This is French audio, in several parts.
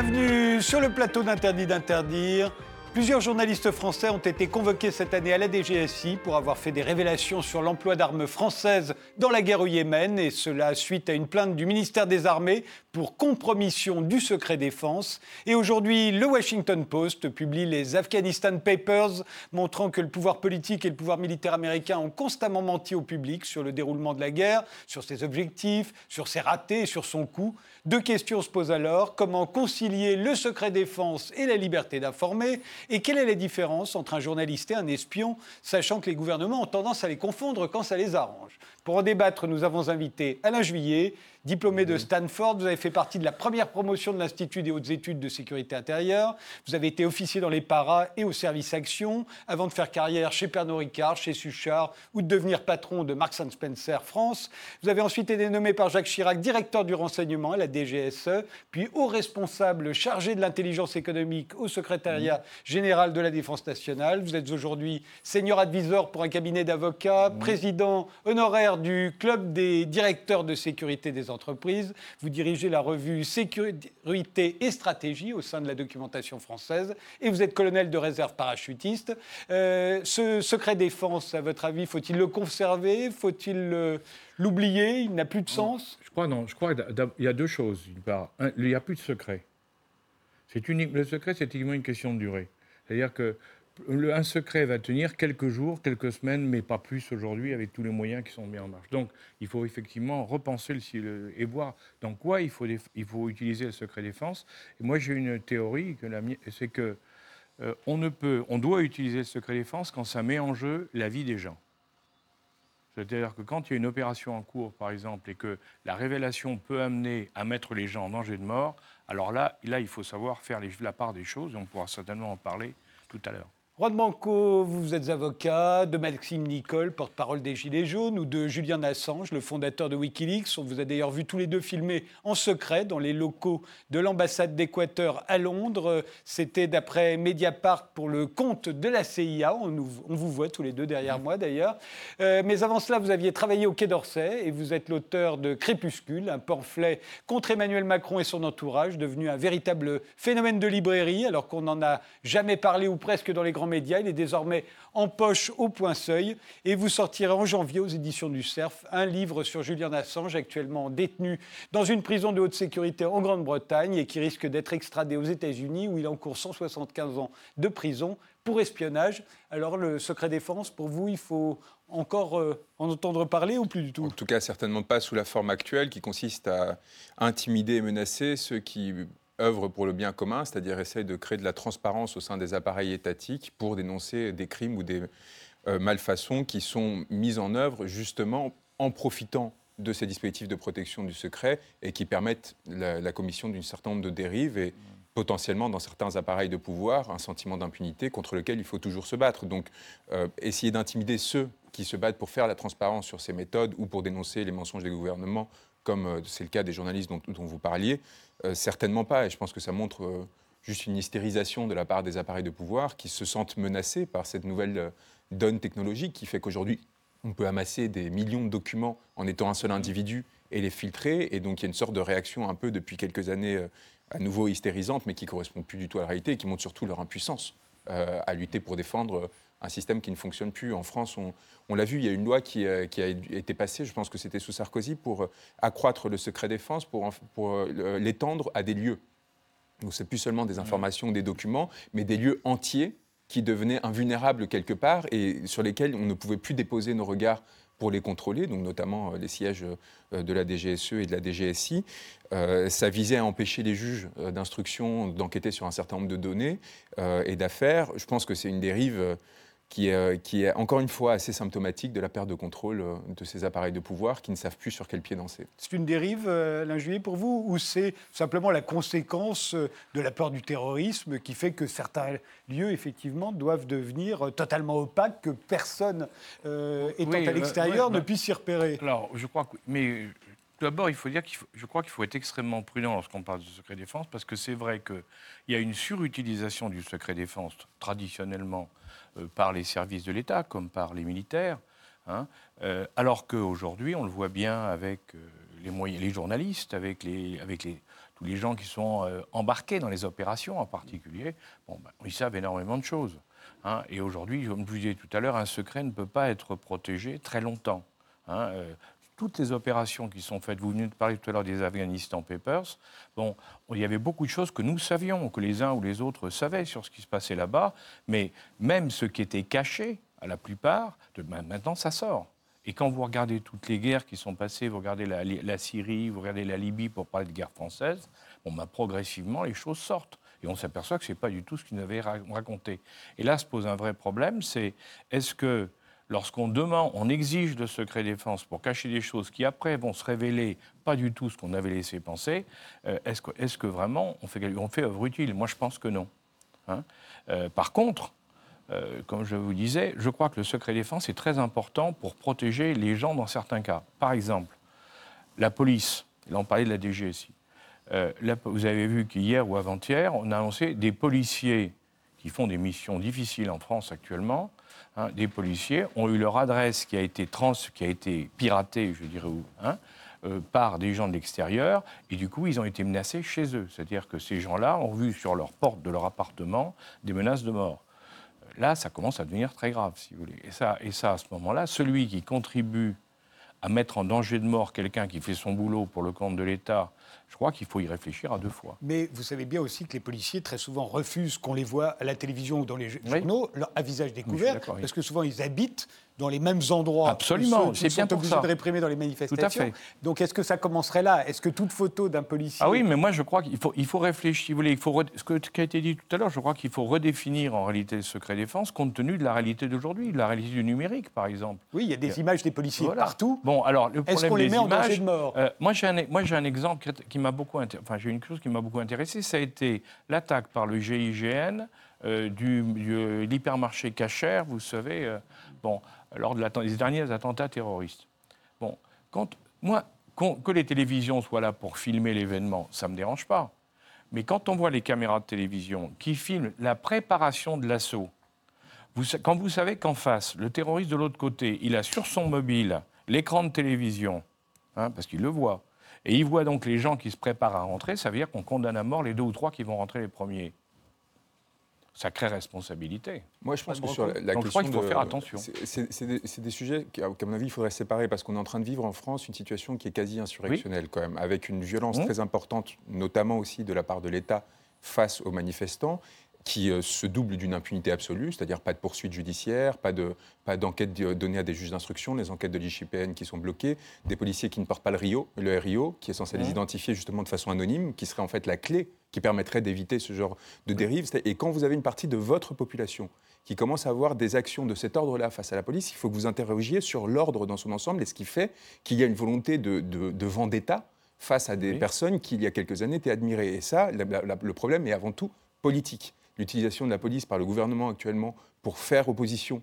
Bienvenue sur le plateau d'Interdit d'interdire. Plusieurs journalistes français ont été convoqués cette année à la DGSI pour avoir fait des révélations sur l'emploi d'armes françaises dans la guerre au Yémen, et cela suite à une plainte du ministère des Armées pour compromission du secret défense. Et aujourd'hui, le Washington Post publie les Afghanistan Papers, montrant que le pouvoir politique et le pouvoir militaire américain ont constamment menti au public sur le déroulement de la guerre, sur ses objectifs, sur ses ratés et sur son coût. Deux questions se posent alors. Comment concilier le secret défense et la liberté d'informer? Et quelle est la différence entre un journaliste et un espion, sachant que les gouvernements ont tendance à les confondre quand ça les arrange? Pour en débattre, nous avons invité Alain Juillet, Diplômé de Stanford, vous avez fait partie de la première promotion de l'Institut des hautes études de sécurité intérieure. Vous avez été officier dans les paras et au service action avant de faire carrière chez Pernod Ricard, chez Suchard ou de devenir patron de Marks Spencer France. Vous avez ensuite été nommé par Jacques Chirac directeur du renseignement à la DGSE, puis haut responsable chargé de l'intelligence économique au secrétariat général de la Défense nationale. Vous êtes aujourd'hui senior advisor pour un cabinet d'avocats, président honoraire du club des directeurs de sécurité des entreprises entreprise. Vous dirigez la revue Sécurité et Stratégie au sein de la documentation française et vous êtes colonel de réserve parachutiste. Euh, ce secret défense, à votre avis, faut-il le conserver? Faut-il l'oublier? Il n'a plus de sens? Je crois non. Je crois qu'il y a deux choses. il n'y a plus de secret. C'est unique. Le secret, c'est uniquement une question de durée. C'est-à-dire que un secret va tenir quelques jours, quelques semaines, mais pas plus aujourd'hui avec tous les moyens qui sont mis en marche. Donc il faut effectivement repenser le, et voir dans quoi il faut, il faut utiliser le secret défense. Et moi j'ai une théorie, c'est que euh, on, ne peut, on doit utiliser le secret défense quand ça met en jeu la vie des gens. C'est-à-dire que quand il y a une opération en cours, par exemple, et que la révélation peut amener à mettre les gens en danger de mort, alors là, là il faut savoir faire la part des choses, et on pourra certainement en parler tout à l'heure. De Manco, vous êtes avocat, de Maxime Nicole, porte-parole des Gilets jaunes, ou de Julian Assange, le fondateur de Wikileaks. On vous a d'ailleurs vu tous les deux filmer en secret dans les locaux de l'ambassade d'Équateur à Londres. C'était d'après Mediapart pour le compte de la CIA. On, vous voit tous les deux derrière moi d'ailleurs. Euh, mais avant cela, vous aviez travaillé au Quai d'Orsay et vous êtes l'auteur de Crépuscule, un pamphlet contre Emmanuel Macron et son entourage, devenu un véritable phénomène de librairie, alors qu'on n'en a jamais parlé ou presque dans les grands Il est désormais en poche au point seuil. Et vous sortirez en janvier aux éditions du CERF un livre sur Julian Assange, actuellement détenu dans une prison de haute sécurité en Grande-Bretagne et qui risque d'être extradé aux États-Unis où il encourt 175 ans de prison pour espionnage. Alors le secret défense, pour vous, il faut encore euh, en entendre parler ou plus du tout? En tout cas, certainement pas sous la forme actuelle qui consiste à intimider et menacer ceux qui œuvre pour le bien commun, c'est-à-dire essaye de créer de la transparence au sein des appareils étatiques pour dénoncer des crimes ou des euh, malfaçons qui sont mises en œuvre justement en profitant de ces dispositifs de protection du secret et qui permettent la, commission d'un certain nombre de dérives et potentiellement dans certains appareils de pouvoir un sentiment d'impunité contre lequel il faut toujours se battre. Donc euh, essayer d'intimider ceux qui se battent pour faire la transparence sur ces méthodes ou pour dénoncer les mensonges des gouvernements comme euh, c'est le cas des journalistes dont, vous parliez, euh, certainement pas. Et je pense que ça montre euh, juste une hystérisation de la part des appareils de pouvoir qui se sentent menacés par cette nouvelle donne technologique qui fait qu'aujourd'hui, on peut amasser des millions de documents en étant un seul individu et les filtrer. Et donc, il y a une sorte de réaction un peu depuis quelques années à nouveau hystérisante, mais qui ne correspond plus du tout à la réalité et qui montre surtout leur impuissance à lutter pour défendre un système qui ne fonctionne plus. En France, on, l'a vu, il y a une loi qui, euh, a été passée, je pense que c'était sous Sarkozy, pour euh, accroître le secret défense, pour, pour euh, l'étendre à des lieux. Donc c'est plus seulement des informations, des documents, mais des lieux entiers qui devenaient invulnérables quelque part et sur lesquels on ne pouvait plus déposer nos regards pour les contrôler, donc notamment les sièges de la DGSE et de la DGSI. ça visait à empêcher les juges d'instruction d'enquêter sur un certain nombre de données et d'affaires. Je pense que c'est une dérive qui est, qui est, encore une fois assez symptomatique de la perte de contrôle euh, de ces appareils de pouvoir qui ne savent plus sur quel pied danser. C'est une dérive, euh, l'injuillet pour vous, ou c'est simplement la conséquence euh, de la peur du terrorisme qui fait que certains lieux, effectivement, doivent devenir totalement opaques, que personne étant à l'extérieur ne puisse s'y repérer? Alors, je crois que. Mais D'abord, il faut dire qu'il je crois qu'il faut être extrêmement prudent lorsqu'on parle de secret défense, parce que c'est vrai qu'il y a une surutilisation du secret défense traditionnellement euh, par les services de l'État comme par les militaires, hein, euh, alors qu'aujourd'hui, on le voit bien avec euh, les, journalistes, avec, les, avec les, tous les gens qui sont embarqués dans les opérations en particulier, ben, ils savent énormément de choses. Hein. et aujourd'hui, comme je vous disais tout à l'heure, un secret ne peut pas être protégé très longtemps. Hein. Toutes les opérations qui sont faites, vous venez de parler tout à l'heure des Afghanistan Papers, bon, il y avait beaucoup de choses que nous savions, que les uns ou les autres savaient sur ce qui se passait là-bas, mais même ce qui était caché, à la plupart, maintenant ça sort. Et quand vous regardez toutes les guerres qui sont passées, vous regardez la, Syrie, vous regardez la Libye pour parler de guerre française, bon, bah, progressivement, les choses sortent. Et on s'aperçoit que ce n'est pas du tout ce qu'ils nous avaient raconté. Et là se pose un vrai problème, c'est est-ce que lorsqu'on demande, on exige de secret défense pour cacher des choses qui après vont se révéler pas du tout ce qu'on avait laissé penser, euh, est-ce que, vraiment on fait, on fait œuvre utile? Moi je pense que non. Hein. Euh, par contre, euh, comme je vous disais, je crois que le secret défense est très important pour protéger les gens dans certains cas. Par exemple, la police, là on parlait de la DGSI. Euh, vous avez vu qu'hier ou avant-hier, on a annoncé des policiers qui font des missions difficiles en France actuellement. Hein, des policiers ont eu leur adresse qui a été, trans, qui a été piratée, je dirais, hein, euh, par des gens de l'extérieur, et du coup, ils ont été menacés chez eux. C'est-à-dire que ces gens-là ont vu sur leur porte de leur appartement des menaces de mort là, ça commence à devenir très grave, si vous voulez. Et ça, et ça à ce moment-là, celui qui contribue à mettre en danger de mort quelqu'un qui fait son boulot pour le compte de l'État, je crois qu'il faut y réfléchir à deux fois. Mais vous savez bien aussi que les policiers, très souvent, refusent qu'on les voit à la télévision ou dans les journaux, à visage découvert, parce que souvent, ils habitent dans les mêmes endroits. Absolument, c'est bien pour ça. de réprimer dans les manifestations. Tout à fait. Donc est-ce que ça commencerait là? Est-ce que toute photo d'un policier Ah oui, mais moi je crois qu'il faut, il faut réfléchir. Si vous voulez, il faut ce qui a été dit tout à l'heure, je crois qu'il faut redéfinir en réalité le secret défense compte tenu de la réalité d'aujourd'hui, de la réalité du numérique, par exemple. Oui, il y a des images des policiers partout. Bon, alors le problème est-ce qu'on les met en danger de mort? euh, Moi, j'ai un, moi j'ai un exemple qui m'a beaucoup, enfin j'ai une chose qui m'a beaucoup intéressé, ça a été l'attaque par le GIGN euh, du, de l'hypermarché Cacher, vous savez. Euh, bon, lors des derniers attentats terroristes. Bon, quand, moi, que les télévisions soient là pour filmer l'événement, ça ne me dérange pas. Mais quand on voit les caméras de télévision qui filment la préparation de l'assaut, quand vous savez qu'en face, le terroriste de l'autre côté, il a sur son mobile l'écran de télévision, hein, parce qu'il le voit, et il voit donc les gens qui se préparent à rentrer, ça veut dire qu'on condamne à mort les deux ou trois qui vont rentrer les premiers ça crée responsabilité. Moi, je pense que sur la, question. Je crois qu'il faut faire attention. C'est des, sujets qu'à mon avis, il faudrait séparer parce qu'on est en train de vivre en France une situation qui est quasi insurrectionnelle, quand même, avec une violence mmh. très importante, notamment aussi de la part de l'État face aux manifestants qui euh, se double d'une impunité absolue, c'est-à-dire pas de poursuite judiciaire, pas d'enquête de, pas donnée à des juges d'instruction, les enquêtes de l'IGPN qui sont bloquées, des policiers qui ne portent pas le RIO, le RIO, qui est censé les identifier justement de façon anonyme, qui serait en fait la clé qui permettrait d'éviter ce genre de dérive. Et quand vous avez une partie de votre population qui commence à avoir des actions de cet ordre-là face à la police, il faut que vous interrogiez sur l'ordre dans son ensemble et ce qui fait qu'il y a une volonté de, de, vendetta face à des personnes qui, il y a quelques années, étaient admirées. Et ça, le problème est avant tout politique l'utilisation de la police par le gouvernement actuellement pour faire opposition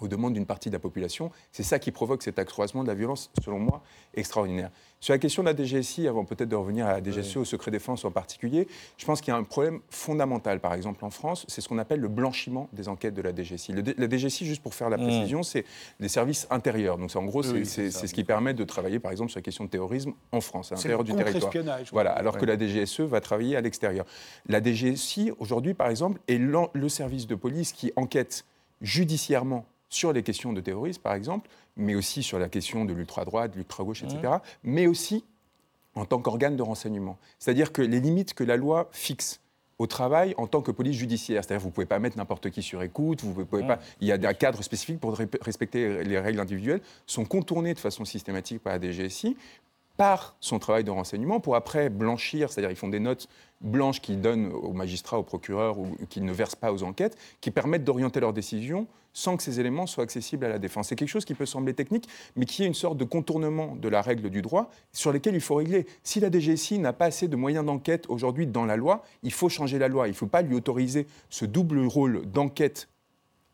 aux demandes d'une partie de la population, c'est ça qui provoque cet accroissement de la violence, selon moi, extraordinaire. Sur la question de la DGSI, avant peut-être de revenir à la DGSE, au secret défense en particulier, je pense qu'il y a un problème fondamental, par exemple en France, c'est ce qu'on appelle le blanchiment des enquêtes de la DGSI. la DGSI, juste pour faire la mmh. précision, c'est des services intérieurs. Donc en gros, c'est ce qui permet de travailler, par exemple, sur la question de terrorisme en France, à l'intérieur du territoire. Voilà, alors que la DGSE va travailler à l'extérieur. La DGSI, aujourd'hui, par exemple, est le service de police qui enquête judiciairement sur les questions de terrorisme, par exemple, mais aussi sur la question de l'ultra-droite, de l'ultra-gauche, etc., mmh. mais aussi en tant qu'organe de renseignement. C'est-à-dire que les limites que la loi fixe au travail en tant que police judiciaire. C'est-à-dire vous ne pouvez pas mettre n'importe qui sur écoute, vous pouvez pas, il y a des cadres spécifiques pour respecter les règles individuelles, sont contournés de façon systématique par la DGSI par son travail de renseignement pour après blanchir, c'est-à-dire ils font des notes blanches qu'ils donnent aux magistrats, aux procureurs ou qu'ils ne versent pas aux enquêtes, qui permettent d'orienter leurs décisions sans que ces éléments soient accessibles à la défense. C'est quelque chose qui peut sembler technique, mais qui est une sorte de contournement de la règle du droit sur lesquels il faut régler. Si la DGSI n'a pas assez de moyens d'enquête aujourd'hui dans la loi, il faut changer la loi. Il ne faut pas lui autoriser ce double rôle d'enquête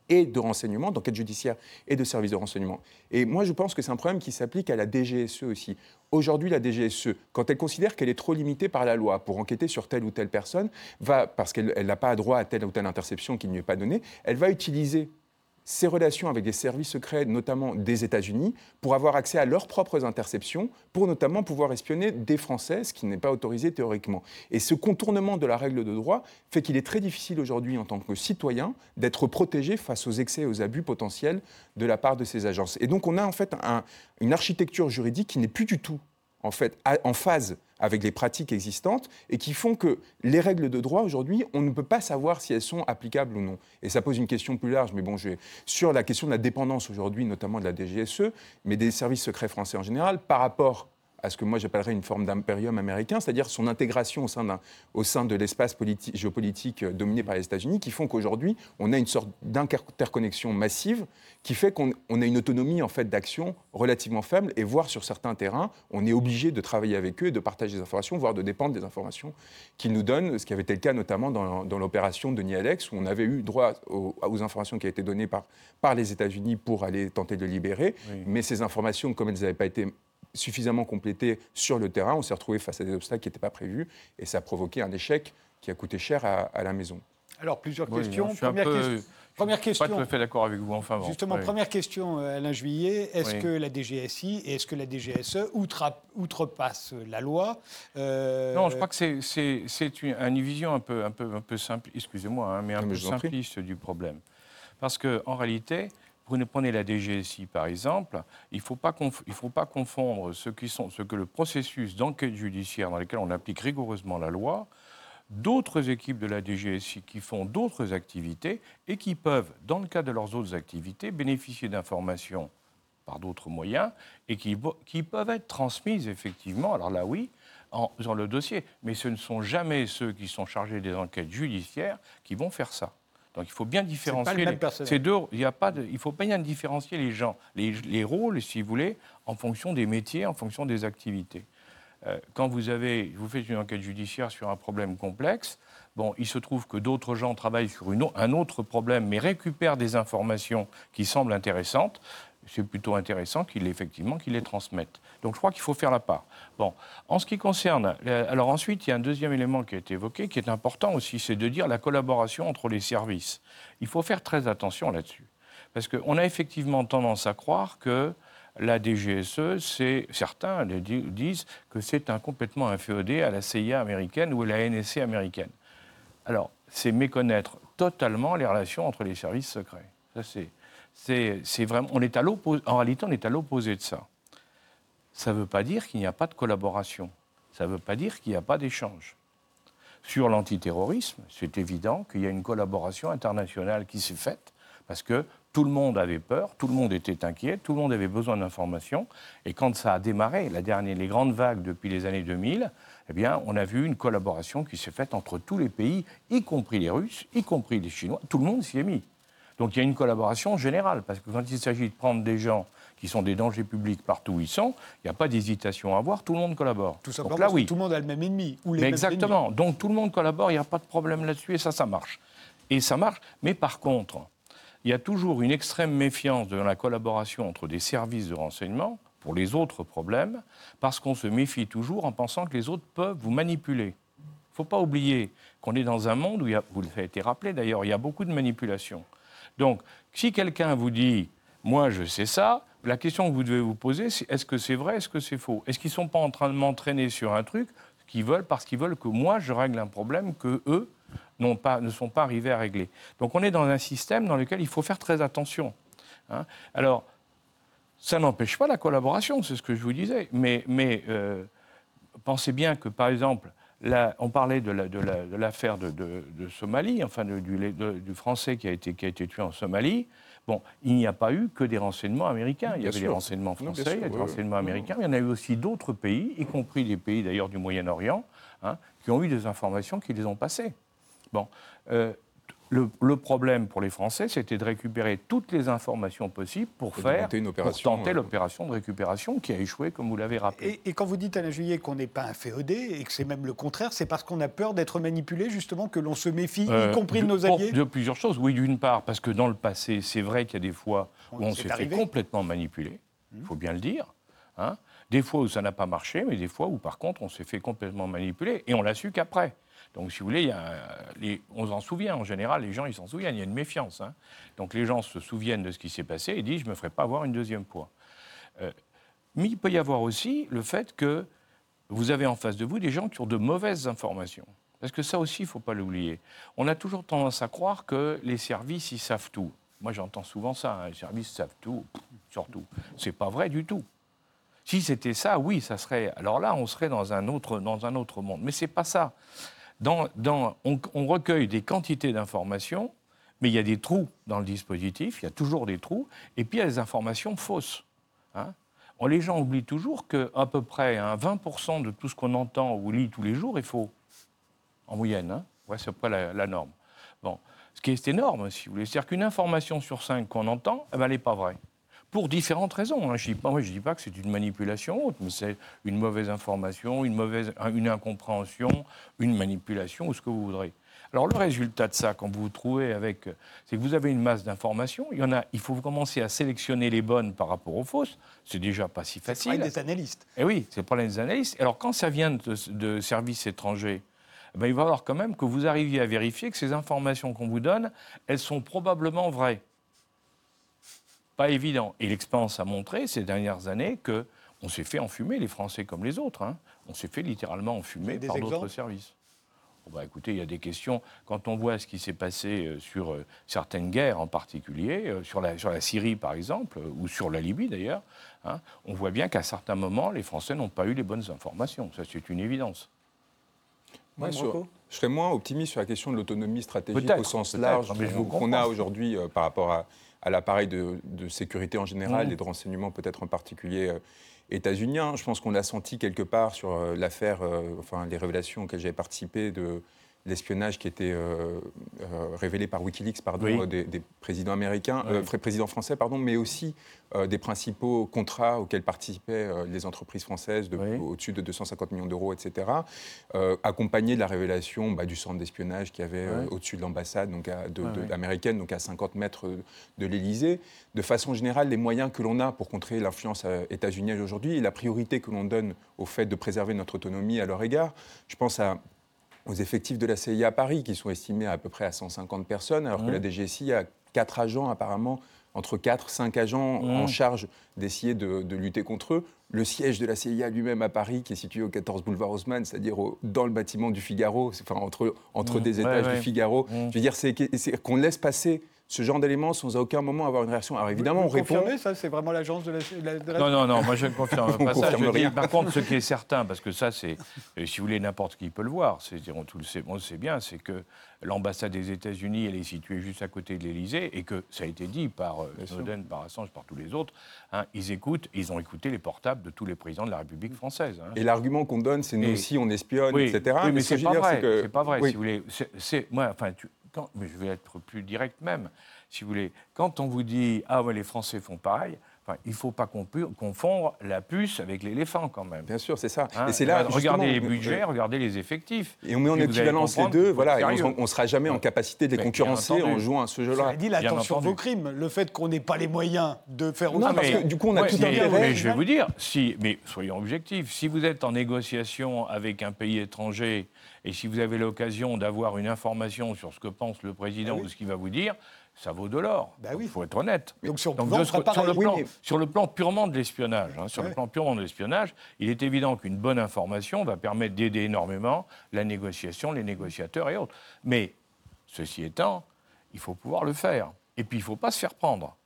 et de renseignement, d'enquête judiciaire et de service de renseignement. Et moi, je pense que c'est un problème qui s'applique à la DGSE aussi. Aujourd'hui, la DGSE, quand elle considère qu'elle est trop limitée par la loi pour enquêter sur telle ou telle personne, va, parce qu'elle n'a pas droit à telle ou telle interception qui ne lui est pas donnée, elle va utiliser ses relations avec des services secrets, notamment des États-Unis, pour avoir accès à leurs propres interceptions, pour notamment pouvoir espionner des Français, ce qui n'est pas autorisé théoriquement. Et ce contournement de la règle de droit fait qu'il est très difficile aujourd'hui, en tant que citoyen, d'être protégé face aux excès et aux abus potentiels de la part de ces agences. Et donc on a en fait une architecture juridique qui n'est plus du tout en fait en phase avec les pratiques existantes et qui font que les règles de droit aujourd'hui, on ne peut pas savoir si elles sont applicables ou non. Et ça pose une question plus large, mais bon, sur la question de la dépendance aujourd'hui, notamment de la DGSE, mais des services secrets français en général, par rapport à ce que moi j'appellerais une forme d'impérium américain, c'est-à-dire son intégration au sein, au sein de l'espace géopolitique euh, dominé par les États-Unis, qui font qu'aujourd'hui, on a une sorte d'interconnexion massive qui fait qu'on a une autonomie en fait d'action relativement faible, et voire sur certains terrains, on est obligé de travailler avec eux et de partager des informations, voire de dépendre des informations qu'ils nous donnent, ce qui avait été le cas notamment dans, l'opération Denis Alex, où on avait eu droit aux, informations qui avaient été données par, par les États-Unis pour aller tenter de libérer, mais ces informations, comme elles n'avaient pas été suffisamment complété sur le terrain, on s'est retrouvé face à des obstacles qui n'étaient pas prévus et ça a provoqué un échec qui a coûté cher à, la maison. Alors, plusieurs questions. Première, question. première question. Pas tout à fait d'accord avec vous, enfin Justement, première question, euh, Alain Juillet. Est-ce que la DGSI et est-ce que la DGSE outrepasse la loi euh, Non, je crois que c'est une, vision un peu, un peu, un peu simple, excusez-moi, hein, mais un peu simpliste du problème. Parce qu'en réalité, prenez la DGSI par exemple, il ne faut, pas confondre ce, que le processus d'enquête judiciaire dans lequel on applique rigoureusement la loi, d'autres équipes de la DGSI qui font d'autres activités et qui peuvent, dans le cadre de leurs autres activités, bénéficier d'informations par d'autres moyens et qui, qui, peuvent être transmises effectivement, alors là oui, en, dans le dossier. Mais ce ne sont jamais ceux qui sont chargés des enquêtes judiciaires qui vont faire ça. Donc il faut bien différencier. ces deux, il y a pas il faut bien différencier les gens, les, rôles, si vous voulez, en fonction des métiers, en fonction des activités. Euh, quand vous avez, vous faites une enquête judiciaire sur un problème complexe, bon, il se trouve que d'autres gens travaillent sur une, un autre problème, mais récupèrent des informations qui semblent intéressantes c'est plutôt intéressant qu'il effectivement qu'il les transmette. Donc je crois qu'il faut faire la part. Bon, en ce qui concerne, alors ensuite il y a un deuxième élément qui a été évoqué, qui est important aussi, c'est de dire la collaboration entre les services. Il faut faire très attention là-dessus, parce qu'on a effectivement tendance à croire que la DGSE, c'est certains disent que c'est un complètement inféodé à la CIA américaine ou à la NSC américaine. Alors c'est méconnaître totalement les relations entre les services secrets. Ça c'est c'est on est à en réalité, on est à l'opposé de ça. Ça ne veut pas dire qu'il n'y a pas de collaboration. Ça ne veut pas dire qu'il n'y a pas d'échange. Sur l'antiterrorisme, c'est évident qu'il y a une collaboration internationale qui s'est faite parce que tout le monde avait peur, tout le monde était inquiet, tout le monde avait besoin d'informations. Et quand ça a démarré, la dernière, les grandes vagues depuis les années 2000, eh bien, on a vu une collaboration qui s'est faite entre tous les pays, y compris les Russes, y compris les Chinois. Tout le monde s'y est mis. Donc il y a une collaboration générale, parce que quand il s'agit de prendre des gens qui sont des dangers publics partout où ils sont, il n'y a pas d'hésitation à avoir, tout le monde collabore. Tout simplement là, oui. tout le monde a le même ennemi. Ou les exactement, donc tout le monde collabore, il n'y a pas de problème là-dessus, et ça, ça marche. Et ça marche, mais par contre, il y a toujours une extrême méfiance de la collaboration entre des services de renseignement pour les autres problèmes, parce qu'on se méfie toujours en pensant que les autres peuvent vous manipuler. Il ne faut pas oublier qu'on est dans un monde où, il y a, vous l'avez été rappelé d'ailleurs, il y a beaucoup de manipulations. Donc, si quelqu'un vous dit, moi je sais ça, la question que vous devez vous poser, c'est est-ce que c'est vrai, est-ce que c'est faux? Est-ce qu'ils ne sont pas en train de m'entraîner sur un truc qu'ils veulent parce qu'ils veulent que moi je règle un problème que eux pas, ne sont pas arrivés à régler? Donc on est dans un système dans lequel il faut faire très attention. Hein. Alors, ça n'empêche pas la collaboration, c'est ce que je vous disais, mais, euh, pensez bien que, par exemple, on parlait de l'affaire de, Somalie, enfin du, Français qui a, été, tué en Somalie. Bon, il n'y a pas eu que des renseignements américains. Il y avait des renseignements français, il y a des renseignements américains. Il y en a eu aussi d'autres pays, y compris des pays d'ailleurs du Moyen-Orient, hein, qui ont eu des informations qui les ont passées. Bon, euh, le, problème pour les Français, c'était de récupérer toutes les informations possibles pour faire, une opération, pour tenter euh, l'opération de récupération qui a échoué, comme vous l'avez rappelé. Et, quand vous dites, Alain Juillet, qu'on n'est pas un féodé et que c'est même le contraire, c'est parce qu'on a peur d'être manipulé, justement, que l'on se méfie, y euh, compris de nos alliés De plusieurs choses. Oui, d'une part, parce que dans le passé, c'est vrai qu'il y a des fois où on s'est fait complètement manipuler, il faut bien le dire. Hein. des fois où ça n'a pas marché, mais des fois où, par contre, on s'est fait complètement manipuler, et on l'a su qu'après. Donc, si vous voulez, on s'en souvient en général, les gens, ils s'en souviennent, il y a une méfiance. hein. Donc, les gens se souviennent de ce qui s'est passé et disent, je ne me ferai pas avoir une deuxième fois. Euh, mais il peut y avoir aussi le fait que vous avez en face de vous des gens qui ont de mauvaises informations. Parce que ça aussi, il ne faut pas l'oublier. On a toujours tendance à croire que les services, ils savent tout. Moi, j'entends souvent ça, hein, les services savent tout, surtout. C'est pas vrai du tout. Si c'était ça, oui, ça serait. Alors là, on serait dans un autre, dans un autre monde. Mais c'est pas ça. On, recueille des quantités d'informations, mais il y a des trous dans le dispositif, il y a toujours des trous, et puis il y a des informations fausses. hein. Les gens oublient toujours qu'à peu près hein, 20% de tout ce qu'on entend ou lit tous les jours est faux, en moyenne. Hein. Ouais, c'est la, la norme. Bon. Ce qui est énorme, si vous voulez. C'est-à-dire qu'une information sur cinq qu'on entend, eh ben, elle n'est pas vraie. Pour différentes raisons. hein. Je ne dis, pas- moi, je dis pas que c'est une manipulation autre, mais c'est une mauvaise information, une, mauvaise, une incompréhension, une manipulation, ou ce que vous voudrez. Alors le résultat de ça, quand vous vous trouvez avec, c'est que vous avez une masse d'informations. Il y en a, il faut commencer à sélectionner les bonnes par rapport aux fausses. C'est déjà pas si C'est le facile. travail des analystes. Eh oui, c'est le problème des analystes. Alors, quand ça vient de, de services étrangers, eh ben, il va falloir quand même que vous arriviez à vérifier que ces informations qu'on vous donne, elles sont probablement vraies. Pas évident. Et l'expérience a montré ces dernières années que on s'est fait enfumer, les Français comme les autres. hein. On s'est fait littéralement enfumer par d'autres services. Bon, bah, écoutez, il y a des questions. Quand on voit ce qui s'est passé euh, sur euh, certaines guerres en particulier, euh, sur, la, sur la Syrie par exemple, euh, ou sur la Libye d'ailleurs, hein, on voit bien qu'à certains moments, les Français n'ont pas eu les bonnes informations. Ça, c'est une évidence. Moi, Ouais, sur- Branco je serais moins optimiste sur la question de l'autonomie stratégique au sens large qu'on a aujourd'hui euh, par rapport à, à l'appareil de, de sécurité en général Mhm. et de renseignement peut-être en particulier euh, états-unien. Je pense qu'on a senti quelque part sur euh, l'affaire, euh, enfin les révélations auxquelles j'avais participé de l'espionnage qui était euh, euh, révélé par WikiLeaks pardon, Oui. euh, des, des présidents américains, Oui. présidents français, pardon, mais aussi des principaux contrats auxquels participaient les entreprises françaises Oui. au-dessus de 250 millions d'euros, etc., accompagné de la révélation bah, du centre d'espionnage qu'il y avait au-dessus de l'ambassade donc à- de- Ouais, de- ouais. américaine, donc à 50 mètres de l'Élysée. De façon générale, les moyens que l'on a pour contrer l'influence états-unienne aujourd'hui et la priorité que l'on donne au fait de préserver notre autonomie à leur égard, je pense à aux effectifs de la CIA à Paris, qui sont estimés à, peu près à 150 personnes, alors que la DGSI a quatre agents apparemment, entre 4 5 agents Mmh. en charge d'essayer de, de lutter contre eux. Le siège de la CIA lui-même à Paris, qui est situé au 14 boulevard Haussmann, c'est-à-dire dans le bâtiment du Figaro, enfin entre, entre Mmh. des Ouais, étages ouais. du Figaro. Mmh. Je veux dire, c'est qu'on laisse passer ce genre d'éléments sans à aucun moment avoir une réaction. Alors évidemment, vous, on répond. confirmez ça C'est vraiment l'agence de la, de Non, non, non, moi je ne confirme On pas ça. Je confirme dis, rien. par contre, ce qui est certain, parce que ça, c'est, euh, si vous voulez, n'importe qui peut le voir, c'est, on, tout le sait, on le sait bien, c'est que l'ambassade des États-Unis, elle est située juste à côté de l'Élysée, et que ça a été dit par euh. Snowden, par Assange, par tous les autres, hein, ils écoutent, ils ont écouté les portables de tous les présidents de la République française. hein. Et l'argument qu'on donne, c'est nous Et- aussi, on espionne, oui, etc. oui, mais ce que c'est je pas vrai. que- C'est pas vrai. Oui. Si vous voulez, c'est, c'est- moi, enfin, tu- mais je vais être plus direct même. Si vous voulez, quand on vous dit ah ouais, les Français font pareil, enfin, il faut pas confondre la puce avec l'éléphant quand même. Bien sûr, c'est ça. Hein, et c'est là, regardez les budgets, regardez les effectifs. Et on met en équivalence les deux, voilà, et on ne sera jamais en capacité de les Mais concurrencer en jouant à ce jeu-là. Dit, l'attention vos crimes, le fait qu'on n'ait pas les moyens de faire parce que du coup, on a Ouais, tout mais, intérêt. mais je vais vous dire, si, mais soyons objectifs, si vous êtes en négociation avec un pays étranger et si vous avez l'occasion d'avoir une information sur ce que pense le président Ah oui. ou ce qu'il va vous dire, ça vaut de l'or. Bah Il oui. faut être honnête. Donc sur Donc, Vent, ce- le plan, mais- sur le plan purement de l'espionnage, hein, sur Ouais. le plan purement de l'espionnage, il est évident qu'une bonne information va permettre d'aider énormément la négociation, les négociateurs et autres. Mais ceci étant, il faut pouvoir le faire. Et puis il ne faut pas se faire prendre.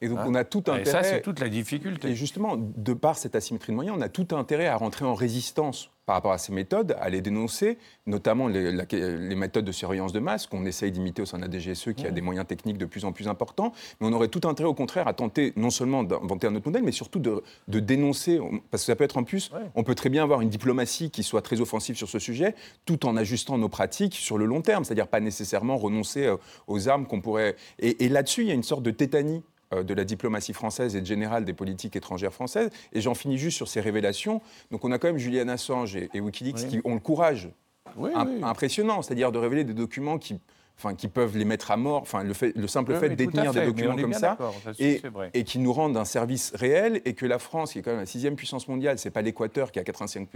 Et donc, Hein on a tout Et intérêt. ça, c'est toute la difficulté. Et justement, de par cette asymétrie de moyens, on a tout intérêt à rentrer en résistance par rapport à ces méthodes, à les dénoncer, notamment les, la- les méthodes de surveillance de masse qu'on essaye d'imiter au sein de la DGSE, qui a des moyens techniques de plus en plus importants. Mais on aurait tout intérêt, au contraire, à tenter non seulement d'inventer un autre modèle, mais surtout de, de dénoncer, parce que ça peut être en plus, Ouais. on peut très bien avoir une diplomatie qui soit très offensive sur ce sujet, tout en ajustant nos pratiques sur le long terme, c'est-à-dire pas nécessairement renoncer euh, aux armes qu'on pourrait... Et, et là-dessus, il y a une sorte de tétanie de la diplomatie française et de général des politiques étrangères françaises. Et j'en finis juste sur ces révélations. Donc on a quand même Julian Assange et, et Wikileaks Oui. qui ont le courage Oui, im- oui. impressionnant, c'est-à-dire de révéler des documents qui enfin, qui peuvent les mettre à mort, enfin, le, fait, le simple fait de détenir des documents comme ça, et, et, qui nous rendent un service réel, et que la France, qui est quand même la sixième puissance mondiale, c'est pas l'Équateur qui a 85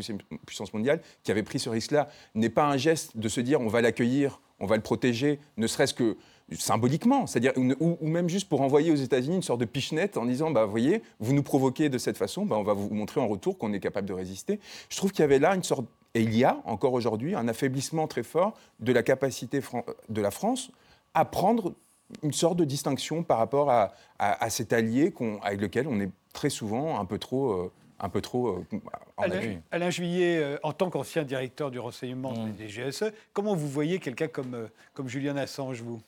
puissance mondiale, qui avait pris ce risque-là, n'est pas un geste de se dire on va l'accueillir, on va le protéger, ne serait-ce que symboliquement, c'est-à-dire ou, même juste pour envoyer aux États-Unis une sorte de pichenette en disant bah voyez, vous nous provoquez de cette façon, bah, on va vous montrer en retour qu'on est capable de résister. Je trouve qu'il y avait là une sorte et il y a encore aujourd'hui un affaiblissement très fort de la capacité de la France à prendre une sorte de distinction par rapport à, cet allié avec lequel on est très souvent un peu trop. Euh, un peu trop euh, en Alain, Alain, Juillet, euh, en tant qu'ancien directeur du renseignement mmh. des GSE, comment vous voyez quelqu'un comme, comme Julian Assange, vous?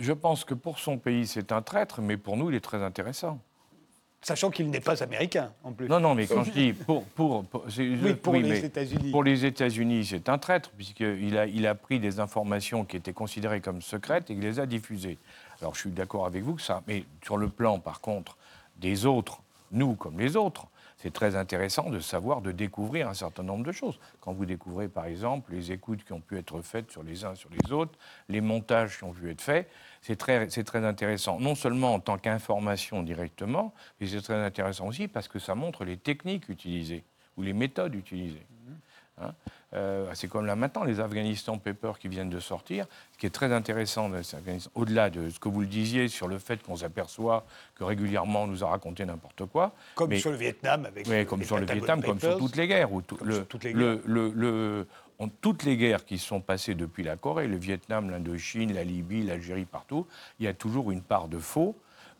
Je pense que pour son pays, c'est un traître, mais pour nous, il est très intéressant. Sachant qu'il n'est pas américain, en plus. Non, non, mais quand je dis pour, pour, pour, les États-Unis. Pour les États-Unis, c'est un traître, puisqu'il a, il a pris des informations qui étaient considérées comme secrètes et il les a diffusées. Alors je suis d'accord avec vous que ça. Mais sur le plan, par contre, des autres, nous comme les autres, c'est très intéressant de savoir, de découvrir un certain nombre de choses. Quand vous découvrez, par exemple, les écoutes qui ont pu être faites sur les uns sur les autres, les montages qui ont pu être faits, c'est très, très intéressant. Non seulement en tant qu'information directement, mais c'est très intéressant aussi parce que ça montre les techniques utilisées ou les méthodes utilisées. Hein. Euh, c'est comme là maintenant, les Afghanistan Papers qui viennent de sortir. Ce qui est très intéressant, au-delà de ce que vous le disiez sur le fait qu'on s'aperçoit que régulièrement on nous a raconté n'importe quoi. Comme sur le Vietnam, avec oui, comme sur le Vietnam, comme sur toutes les guerres. toutes les guerres. Le, toutes les guerres qui sont passées depuis la Corée, le Vietnam, l'Indochine, la Libye, l'Algérie, partout, il y a toujours une part de faux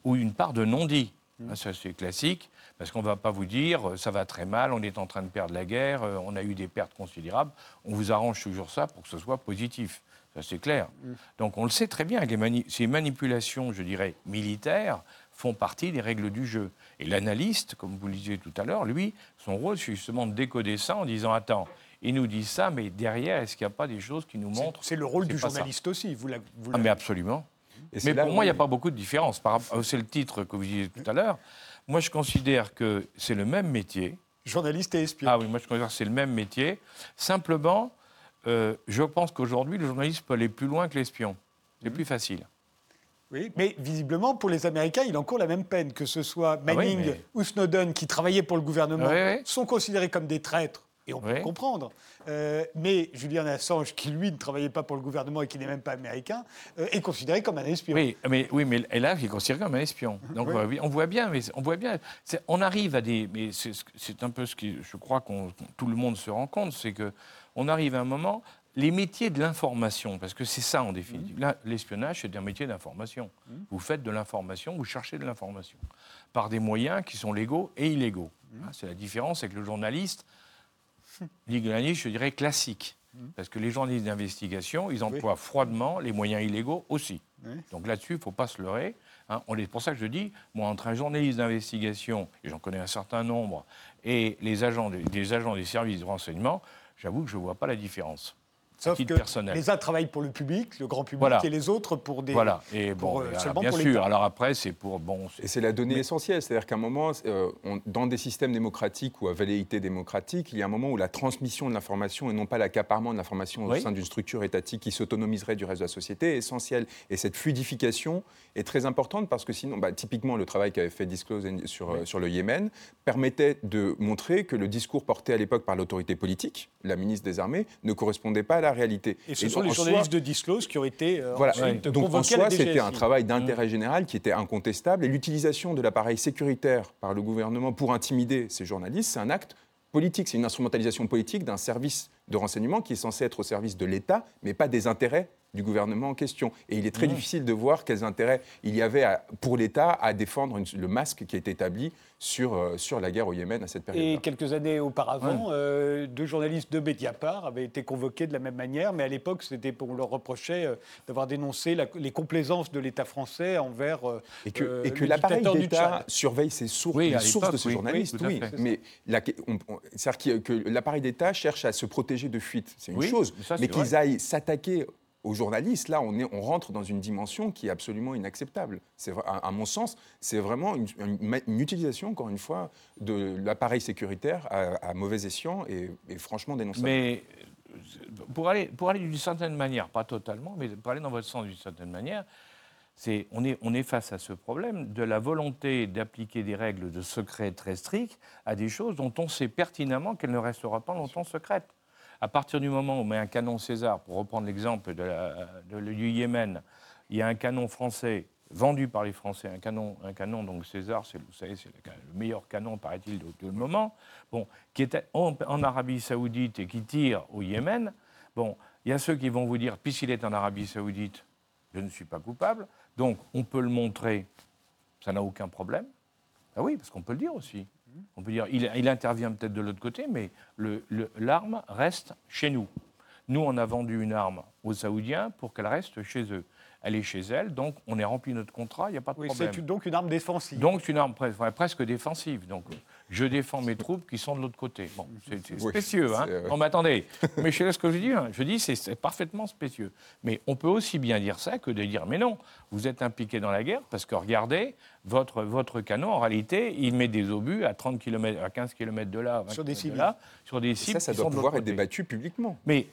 ou une part de non-dit. Mm. Ça, c'est classique. Parce qu'on ne va pas vous dire, euh, ça va très mal, on est en train de perdre la guerre, euh, on a eu des pertes considérables. On vous arrange toujours ça pour que ce soit positif. Ça, c'est clair. Mm. Donc on le sait très bien, ces manipulations, je dirais, militaires font partie des règles du jeu. Et l'analyste, comme vous le disiez tout à l'heure, lui, son rôle, c'est justement de décoder ça en disant, attends, il nous dit ça, mais derrière, est-ce qu'il n'y a pas des choses qui nous montrent C'est le rôle du journaliste aussi. Vous ah, mais absolument. mais pour moi, il n'y a pas beaucoup de différence. C'est le titre que vous disiez tout à l'heure. Moi, je considère que c'est le même métier. Journaliste et espion. Ah oui, moi, je considère que c'est le même métier. Simplement, euh, je pense qu'aujourd'hui, le journaliste peut aller plus loin que l'espion. C'est plus facile. Oui, mais visiblement, pour les Américains, il encourt la même peine, que ce soit ah Manning ou Snowden, qui travaillaient pour le gouvernement, sont considérés comme des traîtres et on peut comprendre. Euh, mais Julian Assange, qui lui ne travaillait pas pour le gouvernement et qui n'est même pas américain, euh, est considéré comme un espion. Oui, mais, oui, mais là, il est considéré comme un espion. Donc on voit bien, mais on voit bien. On arrive à des. Mais c'est un peu ce que je crois que tout le monde se rend compte, c'est que on arrive à un moment. Les métiers de l'information, parce que c'est ça en définitive. Mmh. L'espionnage, c'est un métier d'information. Mmh. Vous faites de l'information, vous cherchez de l'information, par des moyens qui sont légaux et illégaux. Mmh. Hein, c'est la différence avec le journaliste journaliste, je dirais, classique. Parce que les journalistes d'investigation, ils emploient froidement les moyens illégaux aussi. Donc là-dessus, il ne faut pas se leurrer. Hein. C'est pour ça que je dis, moi, entre un journaliste d'investigation, et j'en connais un certain nombre, et les agents des services de renseignement, j'avoue que je ne vois pas la différence. Sauf que les uns travaillent pour le public, le grand public, et les autres pour des. Voilà. Et bon, euh, bien sûr. Alors après, c'est pour bon. Et c'est la donnée essentielle, c'est-à-dire qu'à un moment, euh, dans des systèmes démocratiques ou à velléité démocratique, il y a un moment où la transmission de l'information et non pas l'accaparement de l'information au sein d'une structure étatique qui s'autonomiserait du reste de la société est essentielle. Et cette fluidification est très importante parce que sinon, bah, typiquement, le travail qu'avait fait Disclose sur, euh, sur le Yémen permettait de montrer que le discours porté à l'époque par l'autorité politique, la ministre des Armées, ne correspondait pas à la réalité. Et ce sont les journalistes de Disclose qui ont été euh, voilà. Donc en soi, c'était un travail d'intérêt général qui était incontestable. Et l'utilisation de l'appareil sécuritaire par le gouvernement pour intimider ces journalistes, c'est un acte politique, c'est une instrumentalisation politique d'un service de renseignement qui est censé être au service de l'État, mais pas des intérêts du gouvernement en question. Et il est très mmh. difficile de voir quels intérêts il y avait pour l'État à défendre le masque qui est établi sur, euh, sur la guerre au Yémen à cette période. Et quelques années auparavant, euh, deux journalistes de Mediapart avaient été convoqués de la même manière, mais à l'époque, c'était pour leur reprocher euh, d'avoir dénoncé les complaisances de l'État français envers et que, et que l'appareil d'État surveille ses sources, les sources de ces journalistes. Oui, mais c'est-à-dire que l'appareil d'État cherche à se protéger de fuites, c'est une chose, mais qu'ils aillent s'attaquer aux journalistes, là, on, est, on rentre dans une dimension qui est absolument inacceptable. C'est, à, mon sens, c'est vraiment une, utilisation, encore une fois, de l'appareil sécuritaire à, mauvais escient et, franchement dénonçable. Mais pour aller, pour aller d'une certaine manière, pas totalement, mais pour aller dans votre sens d'une certaine manière, c'est, on, est, on est face à ce problème de la volonté d'appliquer des règles de secret très strictes à des choses dont on sait pertinemment qu'elles ne resteront pas longtemps secrètes. À partir du moment où on met un canon César, pour reprendre l'exemple de du Yémen, il y a un canon français vendu par les Français, un canon, un canon donc César, c'est, vous savez, c'est le meilleur canon, paraît-il, de tout le moment, bon, qui est en, en, Arabie Saoudite et qui tire au Yémen. Bon, il y a ceux qui vont vous dire, puisqu'il est en Arabie Saoudite, je ne suis pas coupable. Donc, on peut le montrer, ça n'a aucun problème. Ah oui, parce qu'on peut le dire aussi. On peut dire, il, il intervient peut-être de l'autre côté, mais l'arme reste chez nous. Nous, on a vendu une arme aux Saoudiens pour qu'elle reste chez eux elle est chez elle, donc on est rempli notre contrat, il n'y a pas de problème. C'est donc une arme défensive. Donc une arme presque défensive. Donc je défends mes troupes qui sont de l'autre côté. Bon, c'est spécieux, hein Non, mais attendez, mais je sais ce que je dis. Hein. Je dis c'est parfaitement spécieux. Mais on peut aussi bien dire ça que de dire mais non, vous êtes impliqué dans la guerre parce que regardez, votre, votre canon, en réalité, il met des obus à 30 km, à 15 km de là, sur des cibles. Là, sur des cibles. ça, ça doit pouvoir être débattu publiquement. Mais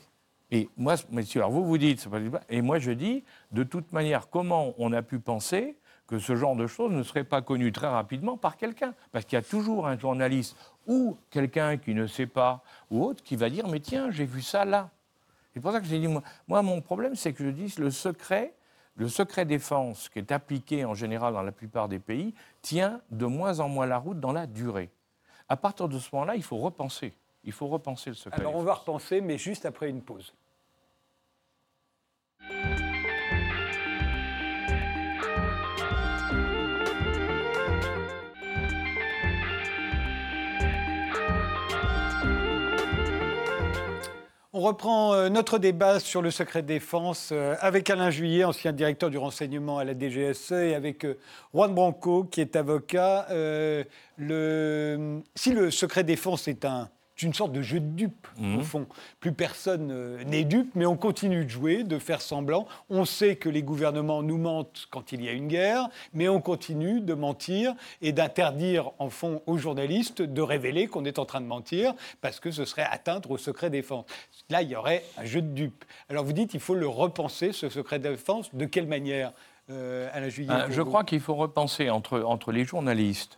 et moi, monsieur, alors vous vous dites, et moi je dis, de toute manière, comment on a pu penser que ce genre de choses ne serait pas connu très rapidement par quelqu'un Parce qu'il y a toujours un journaliste ou quelqu'un qui ne sait pas ou autre qui va dire, mais tiens, j'ai vu ça là. C'est pour ça que j'ai dit, moi, moi, mon problème, c'est que je dis, le secret, le secret défense qui est appliqué en général dans la plupart des pays, tient de moins en moins la route dans la durée. À partir de ce moment-là, il faut repenser. Il faut repenser le secret. Alors on va repenser, mais juste après une pause. On reprend euh, notre débat sur le secret défense euh, avec Alain Juillet, ancien directeur du renseignement à la DGSE, et avec euh, Juan Branco, qui est avocat. Si le secret défense est un une sorte de jeu de dupe, au mhm. fond. Plus personne euh, n'est dupe, mais on continue de jouer, de faire semblant. On sait que les gouvernements nous mentent quand il y a une guerre, mais on continue de mentir et d'interdire, en fond, aux journalistes de révéler qu'on est en train de mentir, parce que ce serait atteindre au secret défense. Là, il y aurait un jeu de dupe. Alors vous dites, qu'il faut le repenser, ce secret défense. De quelle manière, euh, Alain Juillet ah, Je crois qu'il faut repenser entre, entre les journalistes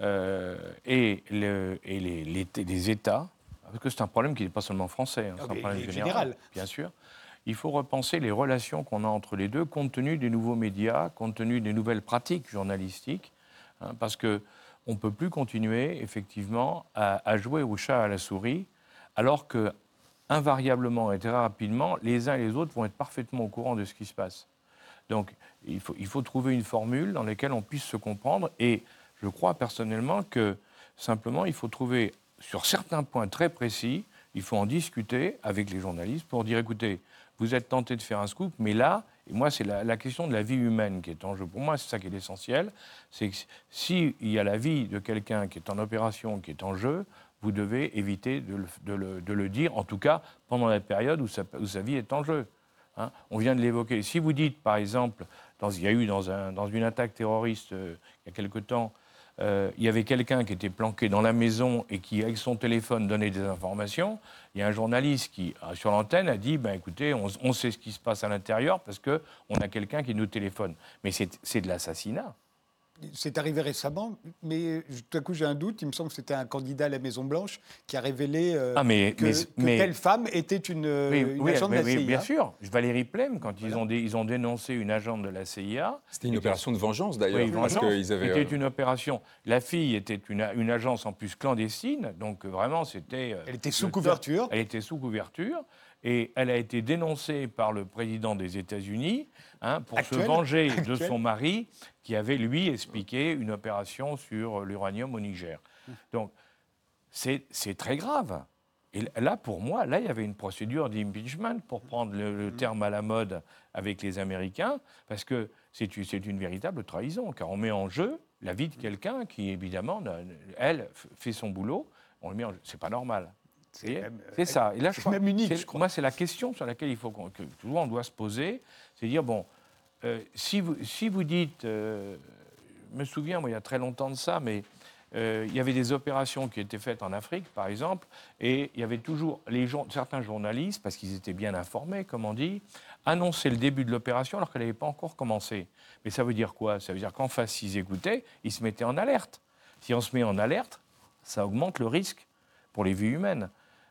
euh, et, le, et les, les, États, parce que c'est un problème qui n'est pas seulement français, hein, c'est un ah, problème général, bien sûr. Il faut repenser les relations qu'on a entre les deux, compte tenu des nouveaux médias, compte tenu des nouvelles pratiques journalistiques, hein, parce que on ne peut plus continuer effectivement à, à, jouer au chat à la souris, alors que invariablement et très rapidement, les uns et les autres vont être parfaitement au courant de ce qui se passe. Donc, il faut, il faut trouver une formule dans laquelle on puisse se comprendre et je crois personnellement que simplement, il faut trouver, sur certains points très précis, il faut en discuter avec les journalistes pour dire, écoutez, vous êtes tenté de faire un scoop, mais là, et moi, c'est la, question de la vie humaine qui est en jeu. Pour moi, c'est ça qui est essentiel. C'est que s'il y a la vie de quelqu'un qui est en opération, qui est en jeu, vous devez éviter de le, dire, en tout cas pendant la période où sa, vie est en jeu. Hein. On vient de l'évoquer. Si vous dites, par exemple, il y a eu dans une attaque terroriste euh, il y a quelque temps, euh, il y avait quelqu'un qui était planqué dans la maison et qui, avec son téléphone, donnait des informations. Il y a un journaliste qui, euh, sur l'antenne, a dit ben, écoutez, on, sait ce qui se passe à l'intérieur parce qu'on a quelqu'un qui nous téléphone. Mais c'est de l'assassinat. C'est arrivé récemment, mais tout à coup j'ai un doute. Il me semble que c'était un candidat à la Maison Blanche qui a révélé euh, ah, que, telle femme était une, agente de la CIA. bien sûr. Valérie Plem, quand ils, ont ils ont dénoncé une agente de la CIA. C'était une opération de vengeance d'ailleurs. Oui, C'était euh, une opération. La fille était une, une, agence en plus clandestine, donc vraiment c'était. Euh, elle était sous couverture. Elle était sous couverture et elle a été dénoncée par le président des États-Unis hein, pour se venger de son mari qui avait, lui, expliqué une opération sur l'uranium au Niger. Donc, c'est très grave. Et là, pour moi, là, il y avait une procédure d'impeachment, pour prendre le, terme à la mode avec les Américains, parce que c'est une véritable trahison, car on met en jeu la vie de quelqu'un qui, évidemment, elle, fait son boulot, on le met en jeu. C'est pas normal. C'est ça. Et là, je crois, même unique, je crois. Moi, c'est la question sur laquelle il faut que tout le monde doit se poser. C'est dire, bon, euh, si, vous, si vous dites, euh, je me souviens, moi, il y a très longtemps de ça, mais euh, il y avait des opérations qui étaient faites en Afrique, par exemple, et il y avait toujours les certains journalistes, parce qu'ils étaient bien informés, comme on dit, annonçaient le début de l'opération alors qu'elle n'avait pas encore commencé. Mais ça veut dire quoi? Ça veut dire qu'en face, s'ils écoutaient, ils se mettaient en alerte. Si on se met en alerte, ça augmente le risque pour les vies humaines.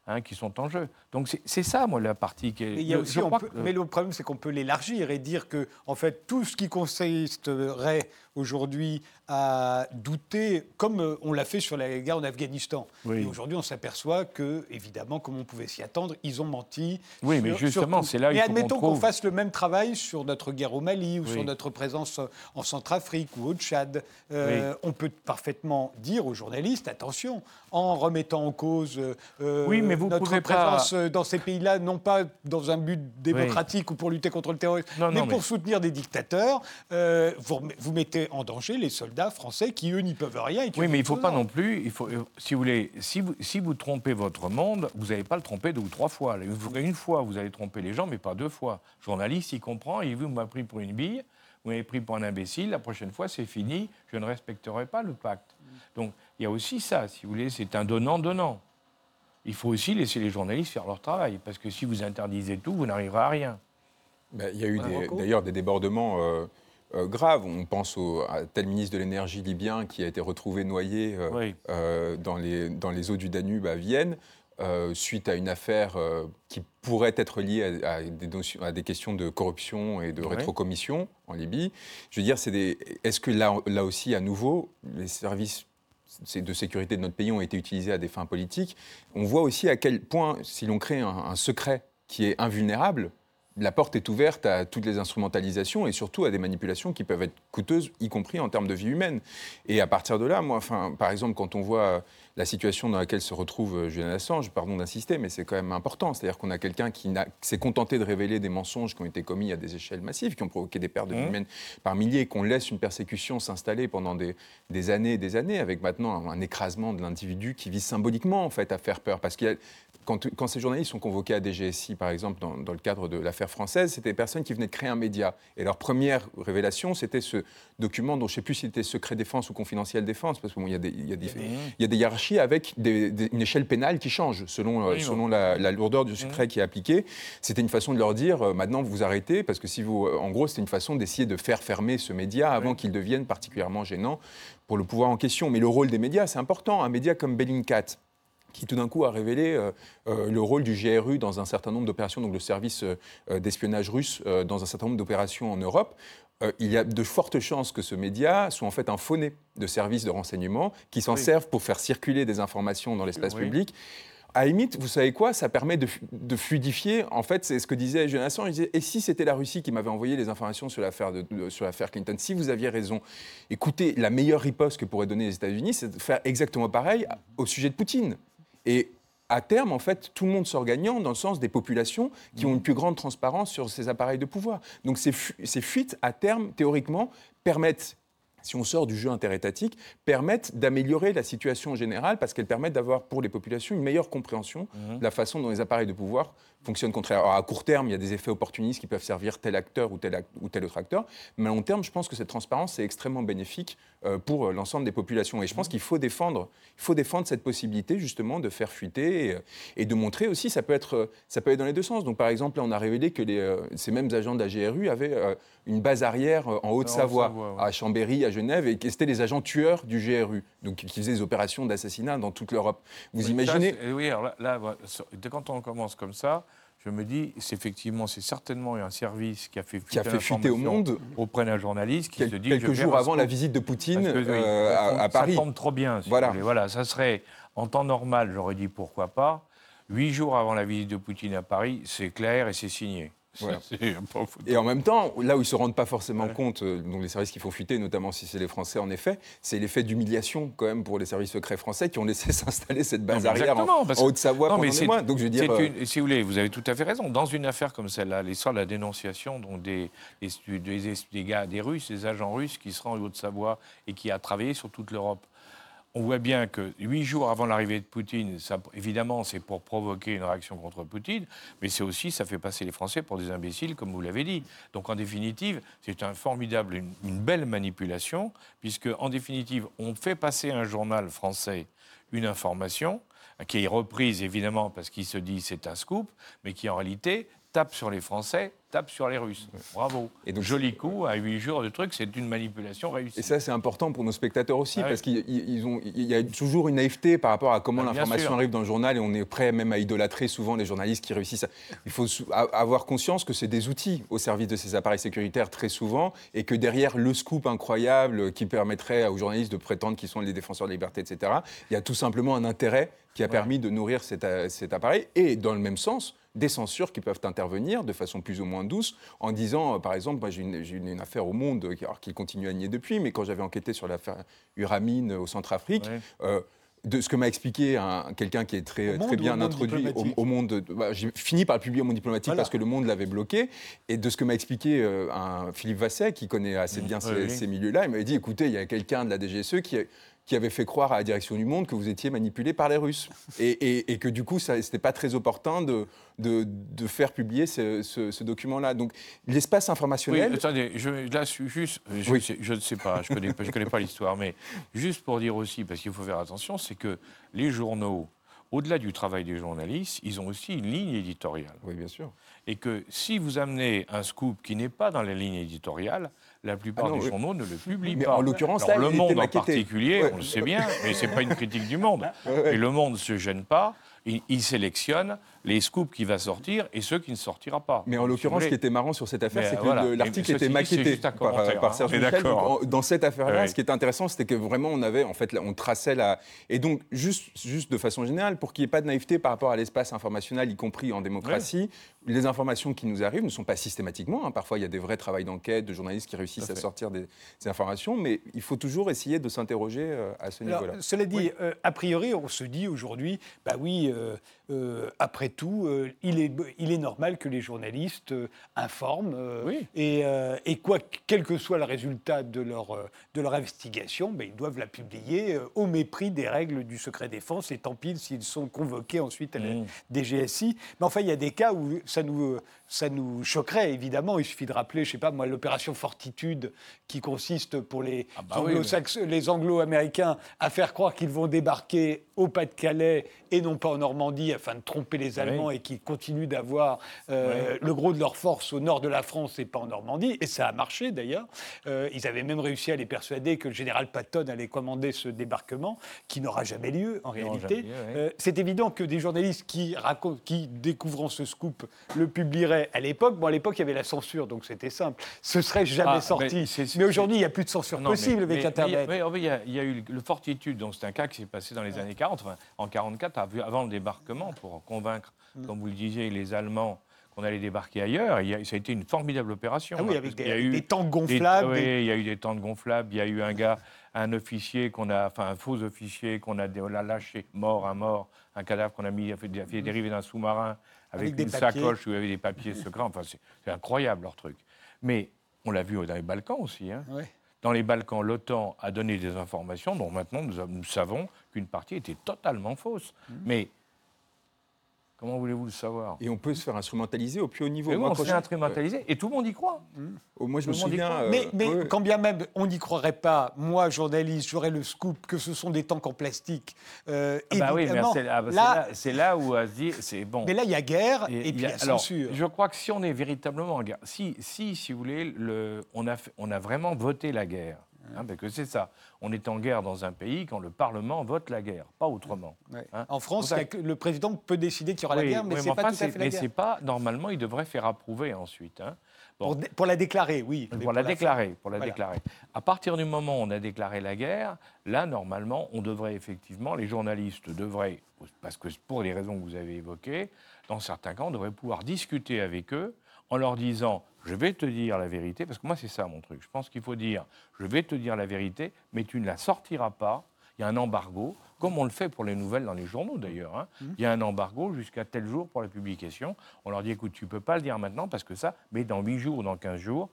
Hein, qui sont en jeu. Donc c'est ça, moi, la partie qui est. Mais le problème, c'est qu'on peut l'élargir et dire que, en fait, tout ce qui consisterait aujourd'hui à douter, comme euh, on l'a fait sur la guerre en Afghanistan. Et aujourd'hui, on s'aperçoit que, évidemment, comme on pouvait s'y attendre, ils ont menti. Oui, mais justement, c'est là. Mais admettons qu'on fasse le même travail sur notre guerre au Mali ou sur notre présence en Centrafrique ou au Tchad. Euh, on peut parfaitement dire aux journalistes attention, en remettant en cause euh, oui, mais vous notre présence dans ces pays-là, non pas dans un but démocratique ou pour lutter contre le terrorisme, mais, pour soutenir des dictateurs, vous, vous mettez en danger les soldats français qui, eux, n'y peuvent rien. oui, mais il ne faut pas non plus, il faut, euh, si vous voulez, si vous, si vous trompez votre monde, vous n'allez pas le tromper deux ou trois fois. Une fois, vous allez tromper les gens, mais pas deux fois. Le journaliste, il comprend, il vous m'a pris pour une bille, vous m'avez pris pour un imbécile, la prochaine fois, c'est fini, je ne respecterai pas le pacte. Donc, il y a aussi ça, si vous voulez, c'est un donnant-donnant. Il faut aussi laisser les journalistes faire leur travail, parce que si vous interdisez tout, vous n'arriverez à rien. Ben, il y a eu d'ailleurs des, débordements. Euh, euh, grave. On pense à tel ministre de l'énergie libyen qui a été retrouvé noyé euh, euh, dans, les, dans, les, eaux du Danube à Vienne. suite à une affaire qui pourrait être liée à, des, à, des, questions de corruption et de rétrocommission en Libye. Je veux dire, est-ce que là, là aussi, à nouveau, les services de sécurité de notre pays ont été utilisés à des fins politiques On voit aussi à quel point, si l'on crée un secret qui est invulnérable, la porte est ouverte à toutes les instrumentalisations et surtout à des manipulations qui peuvent être coûteuses, y compris en termes de vie humaine. Et à partir de là, moi, enfin, par exemple, quand on voit la situation dans laquelle se retrouve euh, Julian Assange, pardon d'insister, mais c'est quand même important. C'est-à-dire qu'on a quelqu'un qui s'est contenté de révéler des mensonges qui ont été commis à des échelles massives, qui ont provoqué des pertes de mmh. humaines par milliers, qu'on laisse une persécution s'installer pendant des, années et des années, avec maintenant un, écrasement de l'individu qui vise symboliquement en fait à faire peur. Parce qu'il quand, quand, ces journalistes sont convoqués à DGSI, par exemple, dans, le cadre de l'affaire française, c'était des personnes qui venaient de créer un média. Et leur première révélation, c'était ce document dont je ne sais plus si c'était secret défense ou confidentiel défense, parce qu'il y, y, y, a des hiérarchies avec une échelle pénale qui change selon, euh, selon la, lourdeur du secret qui est appliqué. C'était une façon de leur dire euh, maintenant vous arrêtez parce que si vous, euh, en gros, c'était une façon d'essayer de faire fermer ce média avant qu'il devienne particulièrement gênant pour le pouvoir en question. Mais le rôle des médias, c'est important. Un média comme Bellingcat, qui tout d'un coup a révélé le rôle du GRU dans un certain nombre d'opérations, donc le service d'espionnage russe dans un certain nombre d'opérations en Europe. Euh, il y a de fortes chances que ce média soit en fait un fauné de services de renseignement qui s'en servent pour faire circuler des informations dans l'espace public. À limite, vous savez quoi Ça permet de, fluidifier. En fait, c'est ce que disait Jonathan. Il disait Et si c'était la Russie qui m'avait envoyé les informations sur l'affaire, sur l'affaire Clinton Si vous aviez raison, écoutez, la meilleure riposte que pourraient donner les États-Unis, c'est de faire exactement pareil au sujet de Poutine. Et à terme, en fait, tout le monde sort gagnant dans le sens des populations qui ont une plus grande transparence sur ces appareils de pouvoir. Donc ces, ces fuites, à terme, théoriquement, permettent si on sort du jeu interétatique, permettent d'améliorer la situation générale parce qu'elles permettent d'avoir pour les populations une meilleure compréhension mmh. de la façon dont les appareils de pouvoir fonctionnent contraire. Alors à court terme, il y a des effets opportunistes qui peuvent servir tel acteur ou tel, ou tel autre acteur, mais à long terme, je pense que cette transparence est extrêmement bénéfique euh, pour euh, l'ensemble des populations. Et je pense qu'il faut défendre, il faut défendre cette possibilité justement de faire fuiter et, et, de montrer aussi, ça peut, être, ça peut être dans les deux sens. Donc par exemple, là, on a révélé que les, euh, ces mêmes agents de la GRU avaient une base arrière en Haute-Savoie, à Chambéry, à Genève, et que c'était les agents tueurs du GRU, donc qui faisaient des opérations d'assassinat dans toute l'Europe. Vous imaginez Oui, alors là, là, quand on commence comme ça, je me dis, c'est effectivement, c'est certainement un service qui a fait fuiter, qui a fait fuiter au monde auprès d'un journaliste qui se dit quelques jours avant la visite de Poutine euh, à, Paris. Ça tombe trop bien. voilà. voilà, ça serait en temps normal, j'aurais dit pourquoi pas. Huit jours avant la visite de Poutine à Paris, c'est clair et c'est signé. Et en même temps, là où ils ne se rendent pas forcément compte, euh, donc les services qui font fuiter, notamment si c'est les Français en effet, c'est l'effet d'humiliation quand même pour les services secrets français qui ont laissé s'installer cette base arrière en, Haute-Savoie pendant des mois. Donc je veux dire, euh, si vous voulez, vous avez tout à fait raison. Dans une affaire comme celle-là, l'histoire de la dénonciation donc des, des, des, gars, des Russes, des agents russes qui se rendent en Haute-Savoie et qui a travaillé sur toute l'Europe on voit bien que huit jours avant l'arrivée de Poutine, évidemment, c'est pour provoquer une réaction contre Poutine, mais c'est aussi, ça fait passer les Français pour des imbéciles, comme vous l'avez dit. Donc, en définitive, c'est un formidable, une, une belle manipulation, puisque, en définitive, on fait passer un journal français une information qui est reprise évidemment parce qu'il se dit c'est un scoop, mais qui en réalité tape sur les Français, tape sur les Russes. Bravo. Et donc, Joli coup, à huit jours de trucs, c'est une manipulation réussie. Et ça, c'est important pour nos spectateurs aussi, ah parce qu'il y a toujours une naïveté par rapport à comment ah, l'information arrive dans le journal, et on est prêt même à idolâtrer souvent les journalistes qui réussissent. Il faut avoir conscience que c'est des outils au service de ces appareils sécuritaires très souvent, et que derrière le scoop incroyable qui permettrait aux journalistes de prétendre qu'ils sont les défenseurs de liberté, etc., il y a tout simplement un intérêt qui a permis de nourrir cet, cet appareil, et dans le même sens, des censures qui peuvent intervenir de façon plus ou moins douce en disant, euh, par exemple, moi j'ai une, une, affaire au Monde, alors qu'il continue à nier depuis, mais quand j'avais enquêté sur l'affaire Uramine au Centrafrique, euh, de ce que m'a expliqué quelqu'un qui est très, très bien introduit au, monde. Bah, j'ai fini par le publier au monde diplomatique parce que le monde l'avait bloqué. Et de ce que m'a expliqué euh, un Philippe Vasset, qui connaît assez bien ces, ces milieux-là, il m'avait dit écoutez, il y a quelqu'un de la DGSE qui, qui avait fait croire à la direction du monde que vous étiez manipulé par les Russes. Et, que du coup, ce n'était pas très opportun de, de, faire publier ce, document-là. Donc l'espace informationnel... Oui, attendez, je, là, juste, je, je ne sais pas, je ne connais, je connais pas l'histoire, mais juste pour dire aussi, parce qu'il faut faire attention, c'est que les journaux, au-delà du travail des journalistes, ils ont aussi une ligne éditoriale. Oui, bien sûr. Et que si vous amenez un scoop qui n'est pas dans la ligne éditoriale, la plupart ah des journaux ne le publient mais pas. En l'occurrence, Le Monde en particulier, on le sait bien, mais ce n'est pas une critique du Monde. Et Le Monde ne se gêne pas il, sélectionne les scoops qui va sortir et ceux qui ne sortira pas. Mais en l'occurrence, ce qui était marrant sur cette affaire, c'est que l'article était maquetté par, euh, par, Serge Michel. dans cette affaire-là, ce qui est intéressant, c'était que vraiment on avait, en fait, on traçait la. Et donc, juste, juste de façon générale, pour qu'il n'y ait pas de naïveté par rapport à l'espace informationnel, y compris en démocratie, les informations qui nous arrivent ne sont pas systématiquement. Hein. Parfois, il y a des vrais travaux d'enquête, de journalistes qui réussissent à sortir des, informations, mais il faut toujours essayer de s'interroger euh, à ce niveau-là. Cela dit, euh, a priori, on se dit aujourd'hui, bah oui, euh, après tout, il, est, il est normal que les journalistes informent, et, et, quoi, quel que soit le résultat de leur, de leur investigation, bah, ils doivent la publier au mépris des règles du secret défense, et tant pis s'ils sont convoqués ensuite à la mmh. DGSI. Mais enfin, il y a des cas où ça nous, ça nous choquerait, évidemment. Il suffit de rappeler, je sais pas moi, l'opération Fortitude, qui consiste pour les, ah bah les anglo-américains à faire croire qu'ils vont débarquer au Pas-de-Calais et non pas en Normandie afin de tromper les Allemands et qu'ils continuent d'avoir euh, le gros de leur force au nord de la France et pas en Normandie. Et ça a marché d'ailleurs. Euh, ils avaient même réussi à les persuader que le général Patton allait commander ce débarquement, qui n'aura jamais lieu en réalité. Euh, c'est évident que des journalistes qui, racontent, qui découvrant ce scoop le publieraient à l'époque. Bon, à l'époque, il y avait la censure, donc c'était simple. Ce serait jamais ah, sorti. Mais, aujourd'hui, il n'y a plus de censure possible avec Internet. il y, a eu le Fortitude, donc c'est un cas qui s'est passé dans les années 40, en 44 avant le débarquement, pour convaincre, mm. comme vous le disiez, les Allemands qu'on allait débarquer ailleurs. Il ça a été une formidable opération. Ah oui, avec des, il y a eu des tanks gonflables. oui, il y a eu des tanks gonflables. Il y a eu un gars, un officier qu'on a, enfin un faux officier qu'on a, lâché, mort, un mort, un cadavre qu'on a mis, a fait, dériver d'un sous-marin avec, une sacoche où il y avait des papiers secrets. Enfin, c'est incroyable leur truc. Mais on l'a vu dans les Balkans aussi. Hein. Dans les Balkans, l'OTAN a donné des informations dont maintenant nous, savons qu'une partie était totalement fausse. Mmh. Mais Comment voulez-vous le savoir Et on peut se faire instrumentaliser au plus haut niveau. Mais on se fait instrumentaliser et tout le monde y croit. Mmh. Oh, moi, je me souviens. Euh, mais, mais quand bien même on n'y croirait pas, moi, journaliste, j'aurais le scoop que ce sont des tanks en plastique. Euh, ah bah oui, mais ah bah c'est là, où à se dire, c'est bon. Mais là, il y a guerre et, puis il y a censure. Je crois que si on est véritablement en guerre, si, si, si vous voulez, le, on, a, on a vraiment voté la guerre. Hein, parce que c'est ça. On est en guerre dans un pays quand le Parlement vote la guerre, pas autrement. Hein. En France, le président peut décider qu'il y aura la guerre, mais c'est pas tout à fait la mais guerre. pas. Normalement, il devrait faire approuver ensuite. Hein. Pour, la déclarer, oui. Pour, la, déclarer, pour la déclarer. À partir du moment où on a déclaré la guerre, là, normalement, on devrait effectivement, les journalistes devraient, parce que pour les raisons que vous avez évoquées, dans certains cas, on devrait pouvoir discuter avec eux en leur disant je vais te dire la vérité, parce que moi c'est ça mon truc. Je pense qu'il faut dire je vais te dire la vérité, mais tu ne la sortiras pas. Il y a un embargo, comme on le fait pour les nouvelles dans les journaux d'ailleurs. Hein. Mmh. Il y a un embargo jusqu'à tel jour pour la publication. On leur dit écoute, tu ne peux pas le dire maintenant parce que ça, mais dans 8 jours ou dans 15 jours,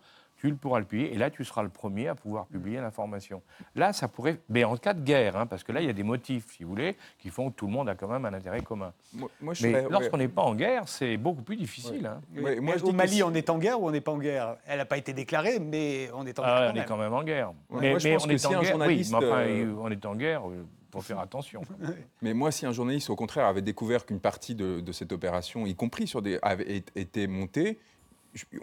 tu pourras le publier, et là, tu seras le premier à pouvoir publier l'information. Là, ça pourrait... Mais en cas de guerre, hein, parce que là, il y a des motifs, si vous voulez, qui font que tout le monde a quand même un intérêt commun. Moi, moi, je Mais serais- lorsqu'on n'est pas en guerre, c'est beaucoup plus difficile. hein. Ouais, moi, je au Mali, si- on est en guerre ou on n'est pas en guerre? Elle n'a pas été déclarée, mais on est en guerre. Ah on est quand même en guerre. Ouais, mais moi, je mais pense on que est si en un guerre, journaliste, oui, mais enfin, euh, on est en guerre, il faut faire attention. Mais moi, si un journaliste, au contraire, avait découvert qu'une partie de, de cette opération, y compris sur des, avait été montée,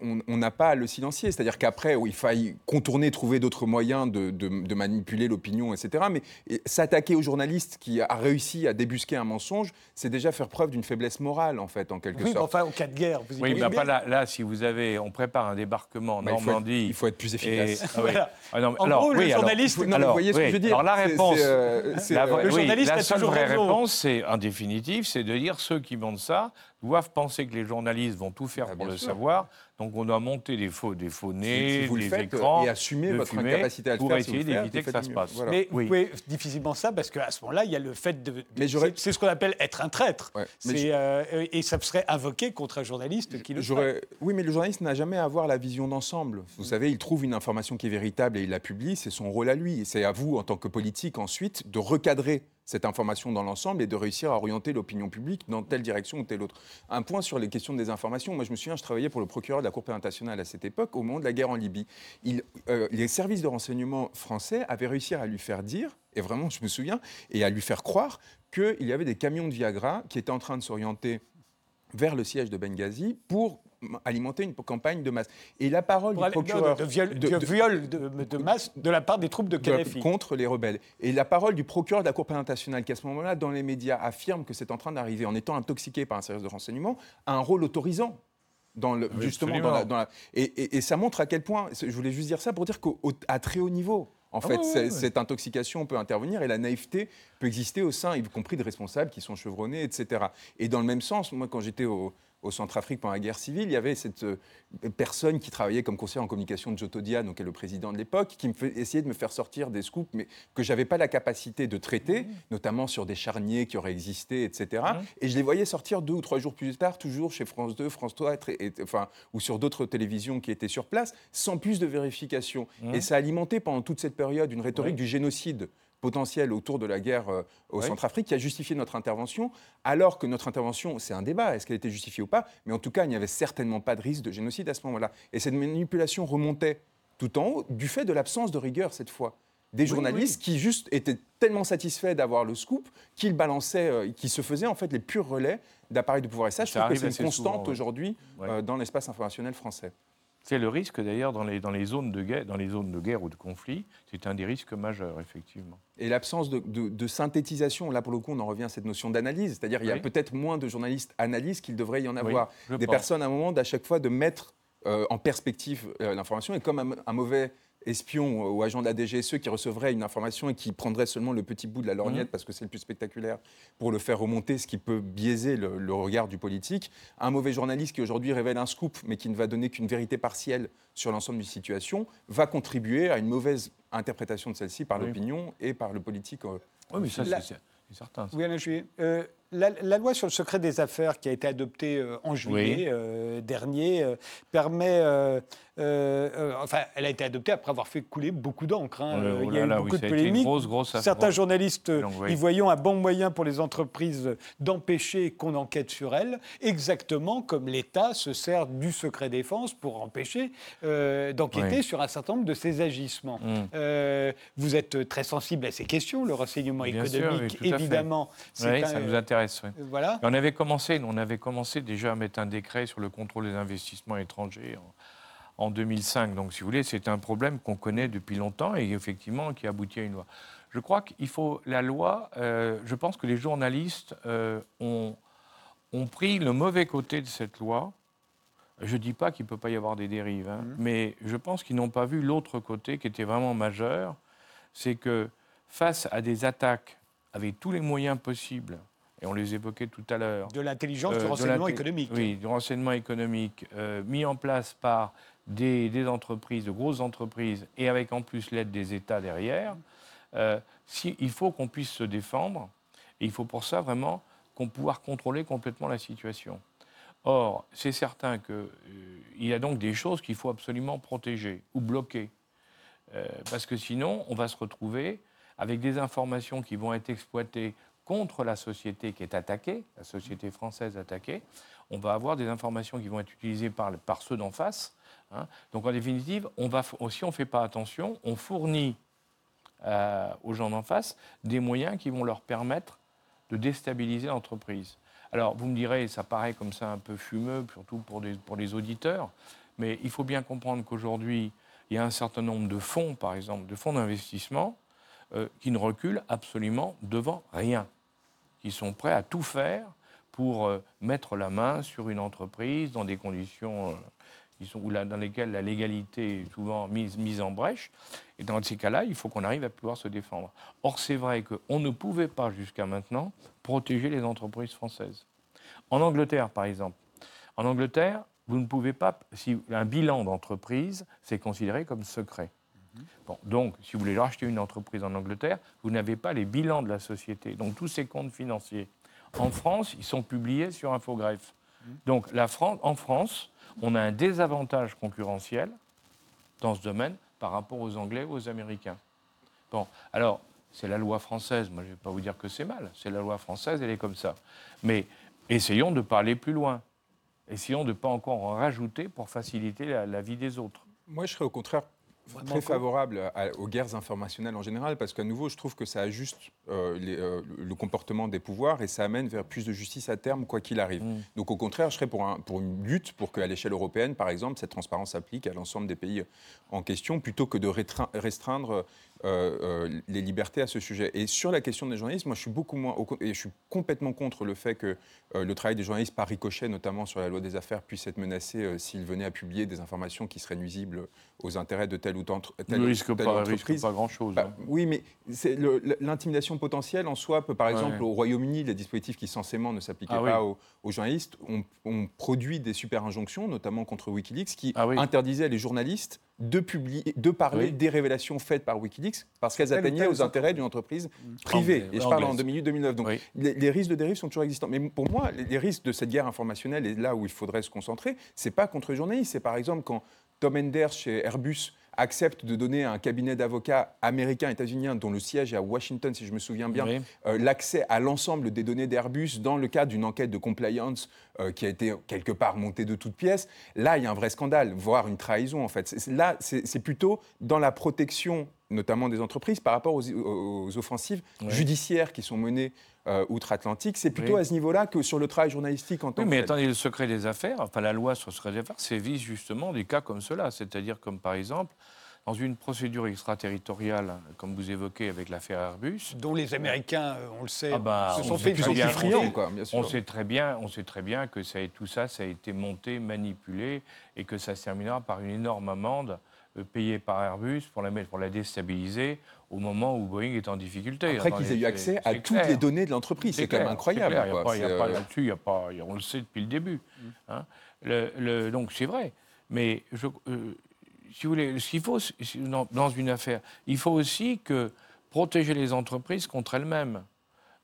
on n'a pas à le silencier. C'est-à-dire qu'après, il faille contourner, trouver d'autres moyens de, de- de manipuler l'opinion, etc. Mais et, s'attaquer au journaliste qui a réussi à débusquer un mensonge, c'est déjà faire preuve d'une faiblesse morale, en fait, en quelque Oui, mais sorte. enfin, au cas de guerre, vous Oui, mais bien. là, là, si vous avez, on prépare un débarquement en Bah, il, faut être, Normandie. il faut être plus et- efficace. ah oui. Voilà. Ah non, En alors, gros, le oui, alors- journaliste- Non, alors, vous voyez ce que oui, je veux dire Alors la réponse, c'est, euh, c'est, la, euh, vraie- Le oui, journaliste la a seule toujours vraie raison. réponse, c'est en définitive, c'est de dire ceux qui vendent ça doivent penser que les journalistes vont tout faire Ah, pour le sûr. savoir. Donc on doit monter des faux, des faux si- nez, si vous le des faites écrans, et assumer votre incapacité à le pour faire, essayer le d'éviter que ça se passe. Voilà. Mais Oui. vous pouvez difficilement ça parce qu'à ce moment-là, il y a le fait de. c'est c'est ce qu'on appelle être un traître. Ouais, mais C'est, euh, et ça serait invoqué contre un journaliste qui le ferait. Oui, mais le journaliste n'a jamais à avoir la vision d'ensemble. Vous savez, il trouve une information qui est véritable et il la publie, c'est son rôle à lui. Et c'est à vous, en tant que politique, ensuite, de recadrer cette information dans l'ensemble et de réussir à orienter l'opinion publique dans telle direction ou telle autre. Un point sur les questions de désinformation. Moi, je me souviens, je travaillais pour le procureur de la Cour pénale internationale à cette époque, au moment de la guerre en Libye. Euh, les services de renseignement français avaient réussi à lui faire dire, et vraiment, je me souviens, et à lui faire croire qu'il y avait des camions de Viagra qui étaient en train de s'orienter vers le siège de Benghazi pour alimenter une campagne de masse. Et la parole du aller- procureur de, de viol, de- de de- viol de, de masse de la part des troupes de Kadhafi. contre les rebelles. Et la parole du procureur de la Cour pénale internationale, qui à ce moment-là, dans les médias, affirme que c'est en train d'arriver en étant intoxiqué par un service de renseignement, a un rôle autorisant. Dans le, Oui, justement, absolument. dans la, dans la- et, et- et ça montre à quel point, je voulais juste dire ça pour dire qu'à très haut niveau, en Ah fait, cette intoxication peut intervenir et la naïveté peut exister au sein, y compris de responsables qui sont chevronnés, etc. Et dans le même sens, moi, quand j'étais au, au Centrafrique pendant la guerre civile, il y avait cette euh, personne qui travaillait comme conseiller en communication de Jotodia, donc qui est le président de l'époque, qui me fait, essayait de me faire sortir des scoops, mais que j'avais pas la capacité de traiter, notamment sur des charniers qui auraient existé, etc. Et je les voyais sortir deux ou trois jours plus tard, toujours chez France 2, France 3, et- et- enfin, ou sur d'autres télévisions qui étaient sur place, sans plus de vérification. Et ça a alimenté pendant toute cette période une rhétorique du génocide potentiel autour de la guerre euh, au Ouais. Centrafrique qui a justifié notre intervention, alors que notre intervention, c'est un débat, est-ce qu'elle était justifiée ou pas, mais en tout cas, il n'y avait certainement pas de risque de génocide à ce moment-là. Et cette manipulation remontait tout en haut du fait de l'absence de rigueur cette fois. Des journalistes qui juste étaient tellement satisfaits d'avoir le scoop qu'ils balançaient, euh, qui se faisaient en fait les purs relais d'appareils de pouvoir. Et ça, je Ça trouve que c'est une constante ouais. aujourd'hui Ouais. euh, dans l'espace informationnel français. C'est le risque d'ailleurs dans les, dans les zones de guerre, dans les zones de guerre ou de conflit, c'est un des risques majeurs effectivement. Et l'absence de, de- de synthétisation, là pour le coup, on en revient à cette notion d'analyse. C'est-à-dire qu'il y a Oui. peut-être moins de journalistes analystes qu'il devrait y en Oui, avoir. Des pense. personnes à un moment d'à chaque fois de mettre euh, en perspective euh, l'information. Et comme un, un mauvais espion ou agent de la DGSE qui recevrait une information et qui prendrait seulement le petit bout de la lorgnette Mhm. parce que c'est le plus spectaculaire pour le faire remonter, ce qui peut biaiser le, le regard du politique. Un mauvais journaliste qui aujourd'hui révèle un scoop mais qui ne va donner qu'une vérité partielle sur l'ensemble d'une situation va contribuer à une mauvaise interprétation de celle-ci par Oui. l'opinion et par le politique. euh, Oui, mais ça, La- c'est certain. ça. Oui, Alain Juillet. Euh, la, la loi sur le secret des affaires qui a été adoptée euh, en juillet Oui. euh, dernier euh, permet. Euh, euh, enfin, elle a été adoptée après avoir fait couler beaucoup d'encre. hein. Oh Euh, Il y a eu là, beaucoup oui, de polémiques. grosse, grosse affaire. Certains journalistes Donc, oui. y voyant un bon moyen pour les entreprises d'empêcher qu'on enquête sur elles, exactement comme l'État se sert du secret défense pour empêcher euh, d'enquêter Oui. sur un certain nombre de ses agissements. Mm. Euh, vous êtes très sensible à ces questions, le renseignement Bien sûr, économique, fait. évidemment. un- ça nous intéresse. Voilà. Et On avait commencé, on avait commencé déjà à mettre un décret sur le contrôle des investissements étrangers en, en 2005. Donc, si vous voulez, c'est un problème qu'on connaît depuis longtemps et effectivement qui aboutit à une loi. Je crois qu'il faut la loi. euh, je pense que les journalistes euh, ont, ont pris le mauvais côté de cette loi. Je ne dis pas qu'il ne peut pas y avoir des dérives, hein, mais je pense qu'ils n'ont pas vu l'autre côté qui était vraiment majeur. C'est que face à des attaques avec tous les moyens possibles, et on les évoquait tout à l'heure, De l'intelligence, euh, du de renseignement économique. Oui, du renseignement économique, euh, mis en place par des, entreprises, de grosses entreprises, et avec en plus l'aide des États derrière. euh, il faut qu'on puisse se défendre, et il faut pour ça vraiment qu'on pouvoir contrôler complètement la situation. Or, c'est certain qu'il y a donc des choses qu'il faut absolument protéger ou bloquer. parce que sinon, on va se retrouver avec des informations qui vont être exploitées contre la société qui est attaquée, la société française attaquée. On va avoir des informations qui vont être utilisées par ceux d'en face. Hein. Donc en définitive, si on ne fait pas attention, on fournit euh, aux gens d'en face des moyens qui vont leur permettre de déstabiliser l'entreprise. Alors vous me direz, ça paraît comme ça un peu fumeux, surtout pour, les auditeurs, mais il faut bien comprendre qu'aujourd'hui, il y a un certain nombre de fonds, par exemple, de fonds d'investissement, euh, qui ne reculent absolument devant rien, qui sont prêts à tout faire pour euh, mettre la main sur une entreprise dans des conditions qui sont, dans lesquelles la légalité est souvent mise, mise en brèche. Et dans ces cas-là, il faut qu'on arrive à pouvoir se défendre. Or, c'est vrai qu'on ne pouvait pas jusqu'à maintenant protéger les entreprises françaises. En Angleterre, par exemple, en Angleterre, vous ne pouvez pas, si un bilan d'entreprise, c'est considéré comme secret donc, si vous voulez racheter une entreprise en Angleterre, vous n'avez pas les bilans de la société, donc tous ces comptes financiers. En France, ils sont publiés sur Infogreffe. Donc, en France, on a un désavantage concurrentiel dans ce domaine par rapport aux Anglais ou aux Américains. Bon, alors, c'est la loi française. Moi, je ne vais pas vous dire que c'est mal. C'est la loi française, elle est comme ça. Mais essayons de aller plus loin. Essayons de ne pas encore en rajouter pour faciliter la vie des autres. Moi, je serais au contraire très favorable aux guerres informationnelles en général, parce qu'à nouveau, je trouve que ça ajuste euh, euh, le comportement des pouvoirs et ça amène vers plus de justice à terme, quoi qu'il arrive. Mm. Donc au contraire, je serais pour, un, pour une lutte pour qu'à l'échelle européenne, par exemple, cette transparence s'applique à l'ensemble des pays en question, plutôt que de restreindre euh, les libertés à ce sujet. Et sur la question des journalistes, moi je suis beaucoup moins, et je suis complètement contre le fait que le travail des journalistes par ricochet, notamment sur la loi des affaires, puisse être menacé s'ils venaient à publier des informations qui seraient nuisibles aux intérêts de telle ou telle, ne risque pas, Risque pas grand-chose. Bah, hein. Oui, mais l'intimidation potentielle en soi peut, par exemple, au Royaume-Uni, les dispositifs qui censément ne s'appliquaient ah pas aux, journalistes ont, produit des super injonctions, notamment contre Wikileaks, qui ah interdisaient les journalistes de, publier, de parler des révélations faites par Wikileaks parce qu'elles atteignaient aux intérêts d'une entreprise privée. Et je parle en 2008-2009. Donc les, risques de dérive sont toujours existants. Mais pour moi, les, les risques de cette guerre informationnelle, et là où il faudrait se concentrer, c'est pas contre les journalistes. C'est par exemple quand Tom Enders chez Airbus accepte de donner à un cabinet d'avocats américain, états-unien, dont le siège est à Washington, si je me souviens bien, euh, l'accès à l'ensemble des données d'Airbus dans le cadre d'une enquête de compliance euh, qui a été quelque part montée de toutes pièces. Là, il y a un vrai scandale, voire une trahison, en fait. Là, c'est plutôt dans la protection notamment des entreprises, par rapport aux, offensives judiciaires qui sont menées euh, outre-Atlantique. C'est plutôt à ce niveau-là que sur le travail journalistique en tant oui, mais attendez, le secret des affaires, enfin la loi sur le secret des affaires, c'est vise justement des cas comme cela, c'est-à-dire comme par exemple dans une procédure extraterritoriale, comme vous évoquez avec l'affaire Airbus, dont les Américains, euh, on le sait, ah bah, se sont fait bien, friands, quoi, bien sûr. On sait très bien, on sait très bien que ça, tout ça, ça a été monté, manipulé, et que ça se terminera par une énorme amende euh, payé par Airbus pour la, pour la déstabiliser au moment où Boeing est en difficulté. Après qu'ils aient eu accès à toutes les données de l'entreprise, c'est quand même incroyable. Il n'y a, pas, là-dessus, y a pas, on le sait depuis le début. Mm. Hein. Le, donc c'est vrai. Mais je, euh, si vous voulez, ce qu'il faut dans, une affaire, il faut aussi que protéger les entreprises contre elles-mêmes.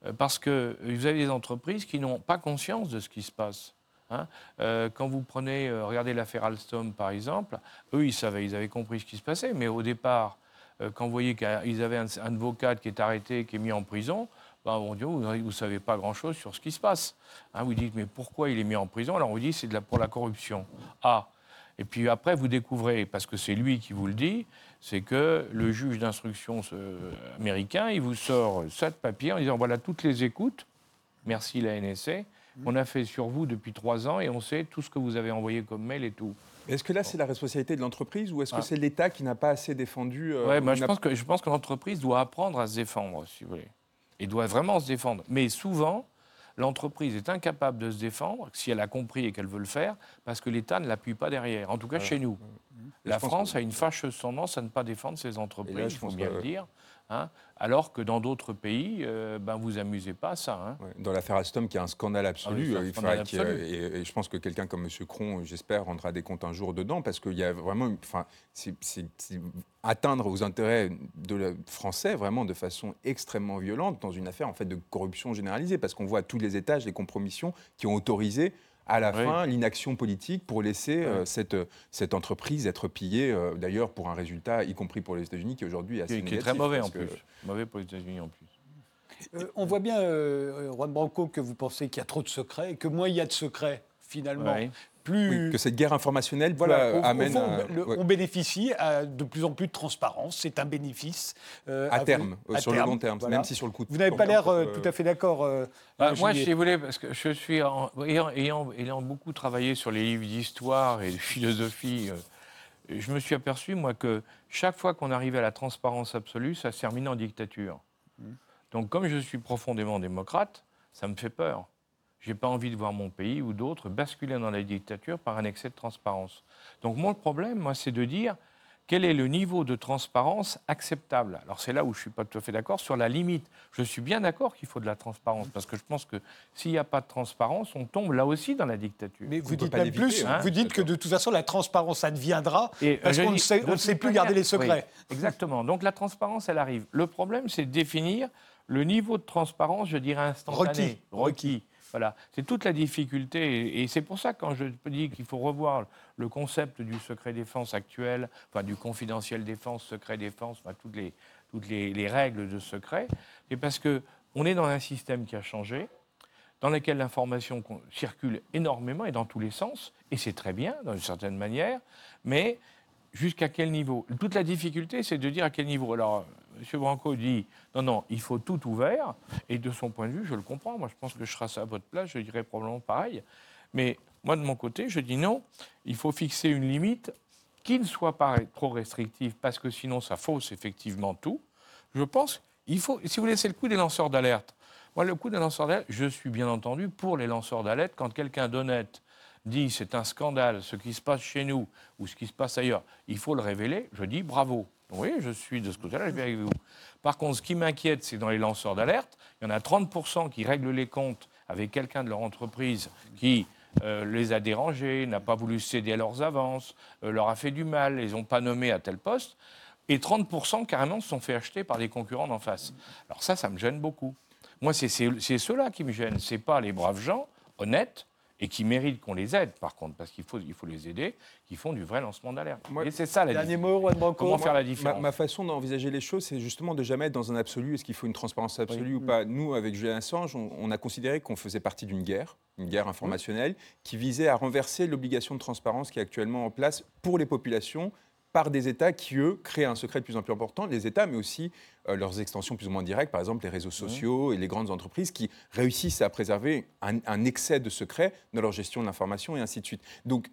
Euh, parce que vous avez des entreprises qui n'ont pas conscience de ce qui se passe. Hein. Euh, quand vous prenez, euh, regardez l'affaire Alstom par exemple, eux ils savaient, ils avaient compris ce qui se passait, mais au départ, euh, quand vous voyez qu'ils avaient un, avocat qui est arrêté, qui est mis en prison, ben, on dit vous ne savez pas grand-chose sur ce qui se passe. Hein, vous dites mais pourquoi il est mis en prison? Alors on vous dit c'est pour la corruption. Ah, et puis après vous découvrez, parce que c'est lui qui vous le dit, c'est que le juge d'instruction américain, il vous sort sept papiers en disant voilà toutes les écoutes, merci la NSA, on a fait sur vous depuis trois ans et on sait tout ce que vous avez envoyé comme mail et tout. Est-ce que là, c'est la responsabilité de l'entreprise ou est-ce que ah. c'est l'État qui n'a pas assez défendu euh, je, pense que, je pense que l'entreprise doit apprendre à se défendre, si vous voulez. Et doit vraiment se défendre. Mais souvent, l'entreprise est incapable de se défendre, si elle a compris et qu'elle veut le faire, parce que l'État ne l'appuie pas derrière. En tout cas, chez nous. La France a une fâcheuse tendance à ne pas défendre ses entreprises, il faut bien le dire. Hein, alors que dans d'autres pays, euh, ben, vous amusez pas à ça. Hein. Dans l'affaire Alstom, qui est un scandale absolu, ah et, je pense que quelqu'un comme M. Cron, j'espère, rendra des comptes un jour dedans, parce qu'il y a vraiment, enfin, c'est atteindre aux intérêts de français vraiment de façon extrêmement violente dans une affaire en fait de corruption généralisée, parce qu'on voit à tous les étages les compromissions qui ont autorisé à la fin l'inaction politique pour laisser cette, cette entreprise être pillée, d'ailleurs pour un résultat, y compris pour les États-Unis, qui aujourd'hui est assez qui, est très mauvais en plus. Mauvais pour les États-Unis en plus. on voit bien, Juan Branco, que vous pensez qu'il y a trop de secrets et que moins il y a de secrets, finalement, que cette guerre informationnelle voilà, amène. On bénéficie de plus en plus de transparence. C'est un bénéfice. Euh, à, terme, euh, sur le long terme, même si sur le coup. Vous n'avez pas l'air euh, tout à fait d'accord. Bah, moi, si vous voulez, parce que je suis ayant, ayant, beaucoup travaillé sur les livres d'histoire et de philosophie. je me suis aperçu, moi, que chaque fois qu'on arrivait à la transparence absolue, ça se terminait en dictature. Mmh. Donc, comme je suis profondément démocrate, ça me fait peur. Je n'ai pas envie de voir mon pays ou d'autres basculer dans la dictature par un excès de transparence. Donc mon problème, moi, c'est de dire quel est le niveau de transparence acceptable? Alors c'est là où je ne suis pas tout à fait d'accord sur la limite. Je suis bien d'accord qu'il faut de la transparence, parce que je pense que s'il n'y a pas de transparence, on tombe là aussi dans la dictature. Mais vous dites même plus, hein. vous dites que de toute façon la transparence adviendra, Et parce qu'on ne sait, on sait plus garder les secrets. exactement, donc la transparence, elle arrive. Le problème, c'est de définir le niveau de transparence, je dirais instantané. Requis. Requis. Voilà, c'est toute la difficulté. Et c'est pour ça, quand je dis qu'il faut revoir le concept du secret défense actuel, enfin du confidentiel défense, secret défense, enfin, toutes, les, toutes les, règles de secret, c'est parce qu'on est dans un système qui a changé, dans lequel l'information circule énormément et dans tous les sens, et c'est très bien, d'une certaine manière, mais jusqu'à quel niveau? Toute la difficulté, c'est de dire à quel niveau. Alors, M. Branco dit non, non, il faut tout ouvert. Et de son point de vue, je le comprends. Moi, je pense que je serais à votre place, je dirais probablement pareil. Mais moi, de mon côté, je dis non, il faut fixer une limite qui ne soit pas trop restrictive, parce que sinon, ça fausse effectivement tout. Je pense il faut, si vous laissez le coup des lanceurs d'alerte, moi, le coup des lanceurs d'alerte, je suis bien entendu pour les lanceurs d'alerte. Quand quelqu'un d'honnête dit c'est un scandale ce qui se passe chez nous ou ce qui se passe ailleurs, il faut le révéler, je dis bravo. Oui, je suis de ce côté-là, je vais avec vous. Par contre, ce qui m'inquiète, c'est dans les lanceurs d'alerte, il y en a 30% qui règlent les comptes avec quelqu'un de leur entreprise qui euh, les a dérangés, n'a pas voulu céder à leurs avances, euh, leur a fait du mal, les ont pas nommés à tel poste, et 30% carrément se sont fait acheter par des concurrents d'en face. Alors ça, ça me gêne beaucoup. Moi, c'est ceux-là qui me gênent, c'est pas les braves gens honnêtes et qui méritent qu'on les aide, par contre, parce qu'il faut, il faut les aider, qui font du vrai lancement d'alerte. Et c'est ça la Dernier mot, Juan Branco. Comment faire la différence ma, façon d'envisager les choses, c'est justement de jamais être dans un absolu. Est-ce qu'il faut une transparence absolue ou pas? Nous, avec Julien Assange, on, a considéré qu'on faisait partie d'une guerre, une guerre informationnelle, qui visait à renverser l'obligation de transparence qui est actuellement en place pour les populations par des États qui, eux, créent un secret de plus en plus important, les États, mais aussi euh, leurs extensions plus ou moins directes, par exemple les réseaux sociaux et les grandes entreprises qui réussissent à préserver un, excès de secret dans leur gestion de l'information et ainsi de suite. Donc,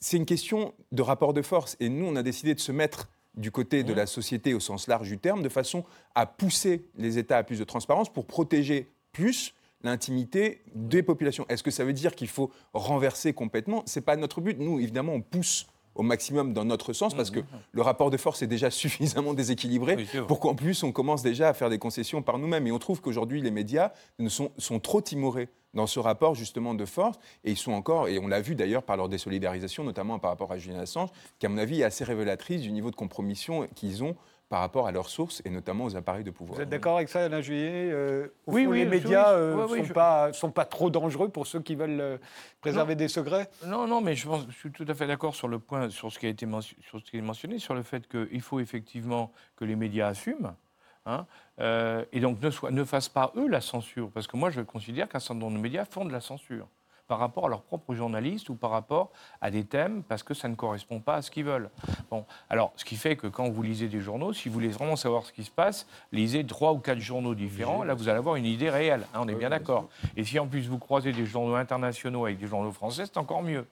c'est une question de rapport de force. Et nous, on a décidé de se mettre du côté de la société au sens large du terme, de façon à pousser les États à plus de transparence pour protéger plus l'intimité des populations. Est-ce que ça veut dire qu'il faut renverser complètement? Ce n'est pas notre but. Nous, évidemment, on pousse au maximum dans notre sens, parce que le rapport de force est déjà suffisamment déséquilibré pour qu'en plus on commence déjà à faire des concessions par nous-mêmes. Et on trouve qu'aujourd'hui les médias sont, sont trop timorés dans ce rapport justement de force, et ils sont encore, et on l'a vu d'ailleurs par leur désolidarisation, notamment par rapport à Julien Assange, qui à mon avis est assez révélatrice du niveau de compromission qu'ils ont par rapport à leurs sources et notamment aux appareils de pouvoir. Vous êtes d'accord avec ça, Alain Juillet euh, Oui, oui. Les médias ne euh, sont, pas, sont pas trop dangereux pour ceux qui veulent euh, préserver des secrets? Non, non, mais je, pense, je suis tout à fait d'accord sur le point, sur ce qui a été sur ce qui est mentionné, sur le fait qu'il faut effectivement que les médias assument. Hein, et donc ne, soit, ne fassent pas eux la censure, parce que moi je considère qu'un certain nombre de médias font de la censure par rapport à leurs propres journalistes ou par rapport à des thèmes parce que ça ne correspond pas à ce qu'ils veulent. Bon, alors, ce qui fait que quand vous lisez des journaux, si vous voulez vraiment savoir ce qui se passe, lisez trois ou quatre journaux différents. Là, vous allez avoir une idée réelle. Hein, on est bien d'accord. Et si en plus vous croisez des journaux internationaux avec des journaux français, c'est encore mieux.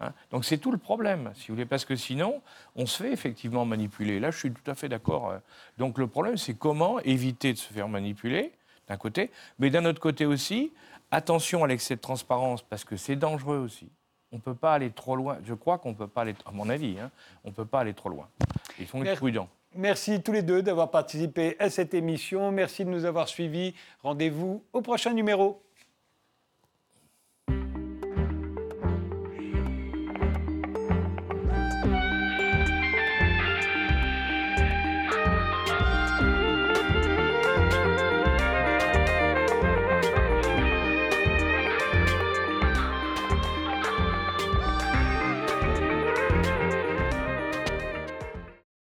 Hein. Donc c'est tout le problème, si vous voulez, parce que sinon, on se fait effectivement manipuler. Là, je suis tout à fait d'accord. Euh. Donc le problème, c'est comment éviter de se faire manipuler, d'un côté, mais d'un autre côté aussi, Attention à l'excès de transparence parce que c'est dangereux aussi. On ne peut pas aller trop loin. Je crois qu'on ne peut pas aller, à mon avis, hein, on ne peut pas aller trop loin. Il faut être prudent. Merci tous les deux d'avoir participé à cette émission. Merci de nous avoir suivis. Rendez-vous au prochain numéro.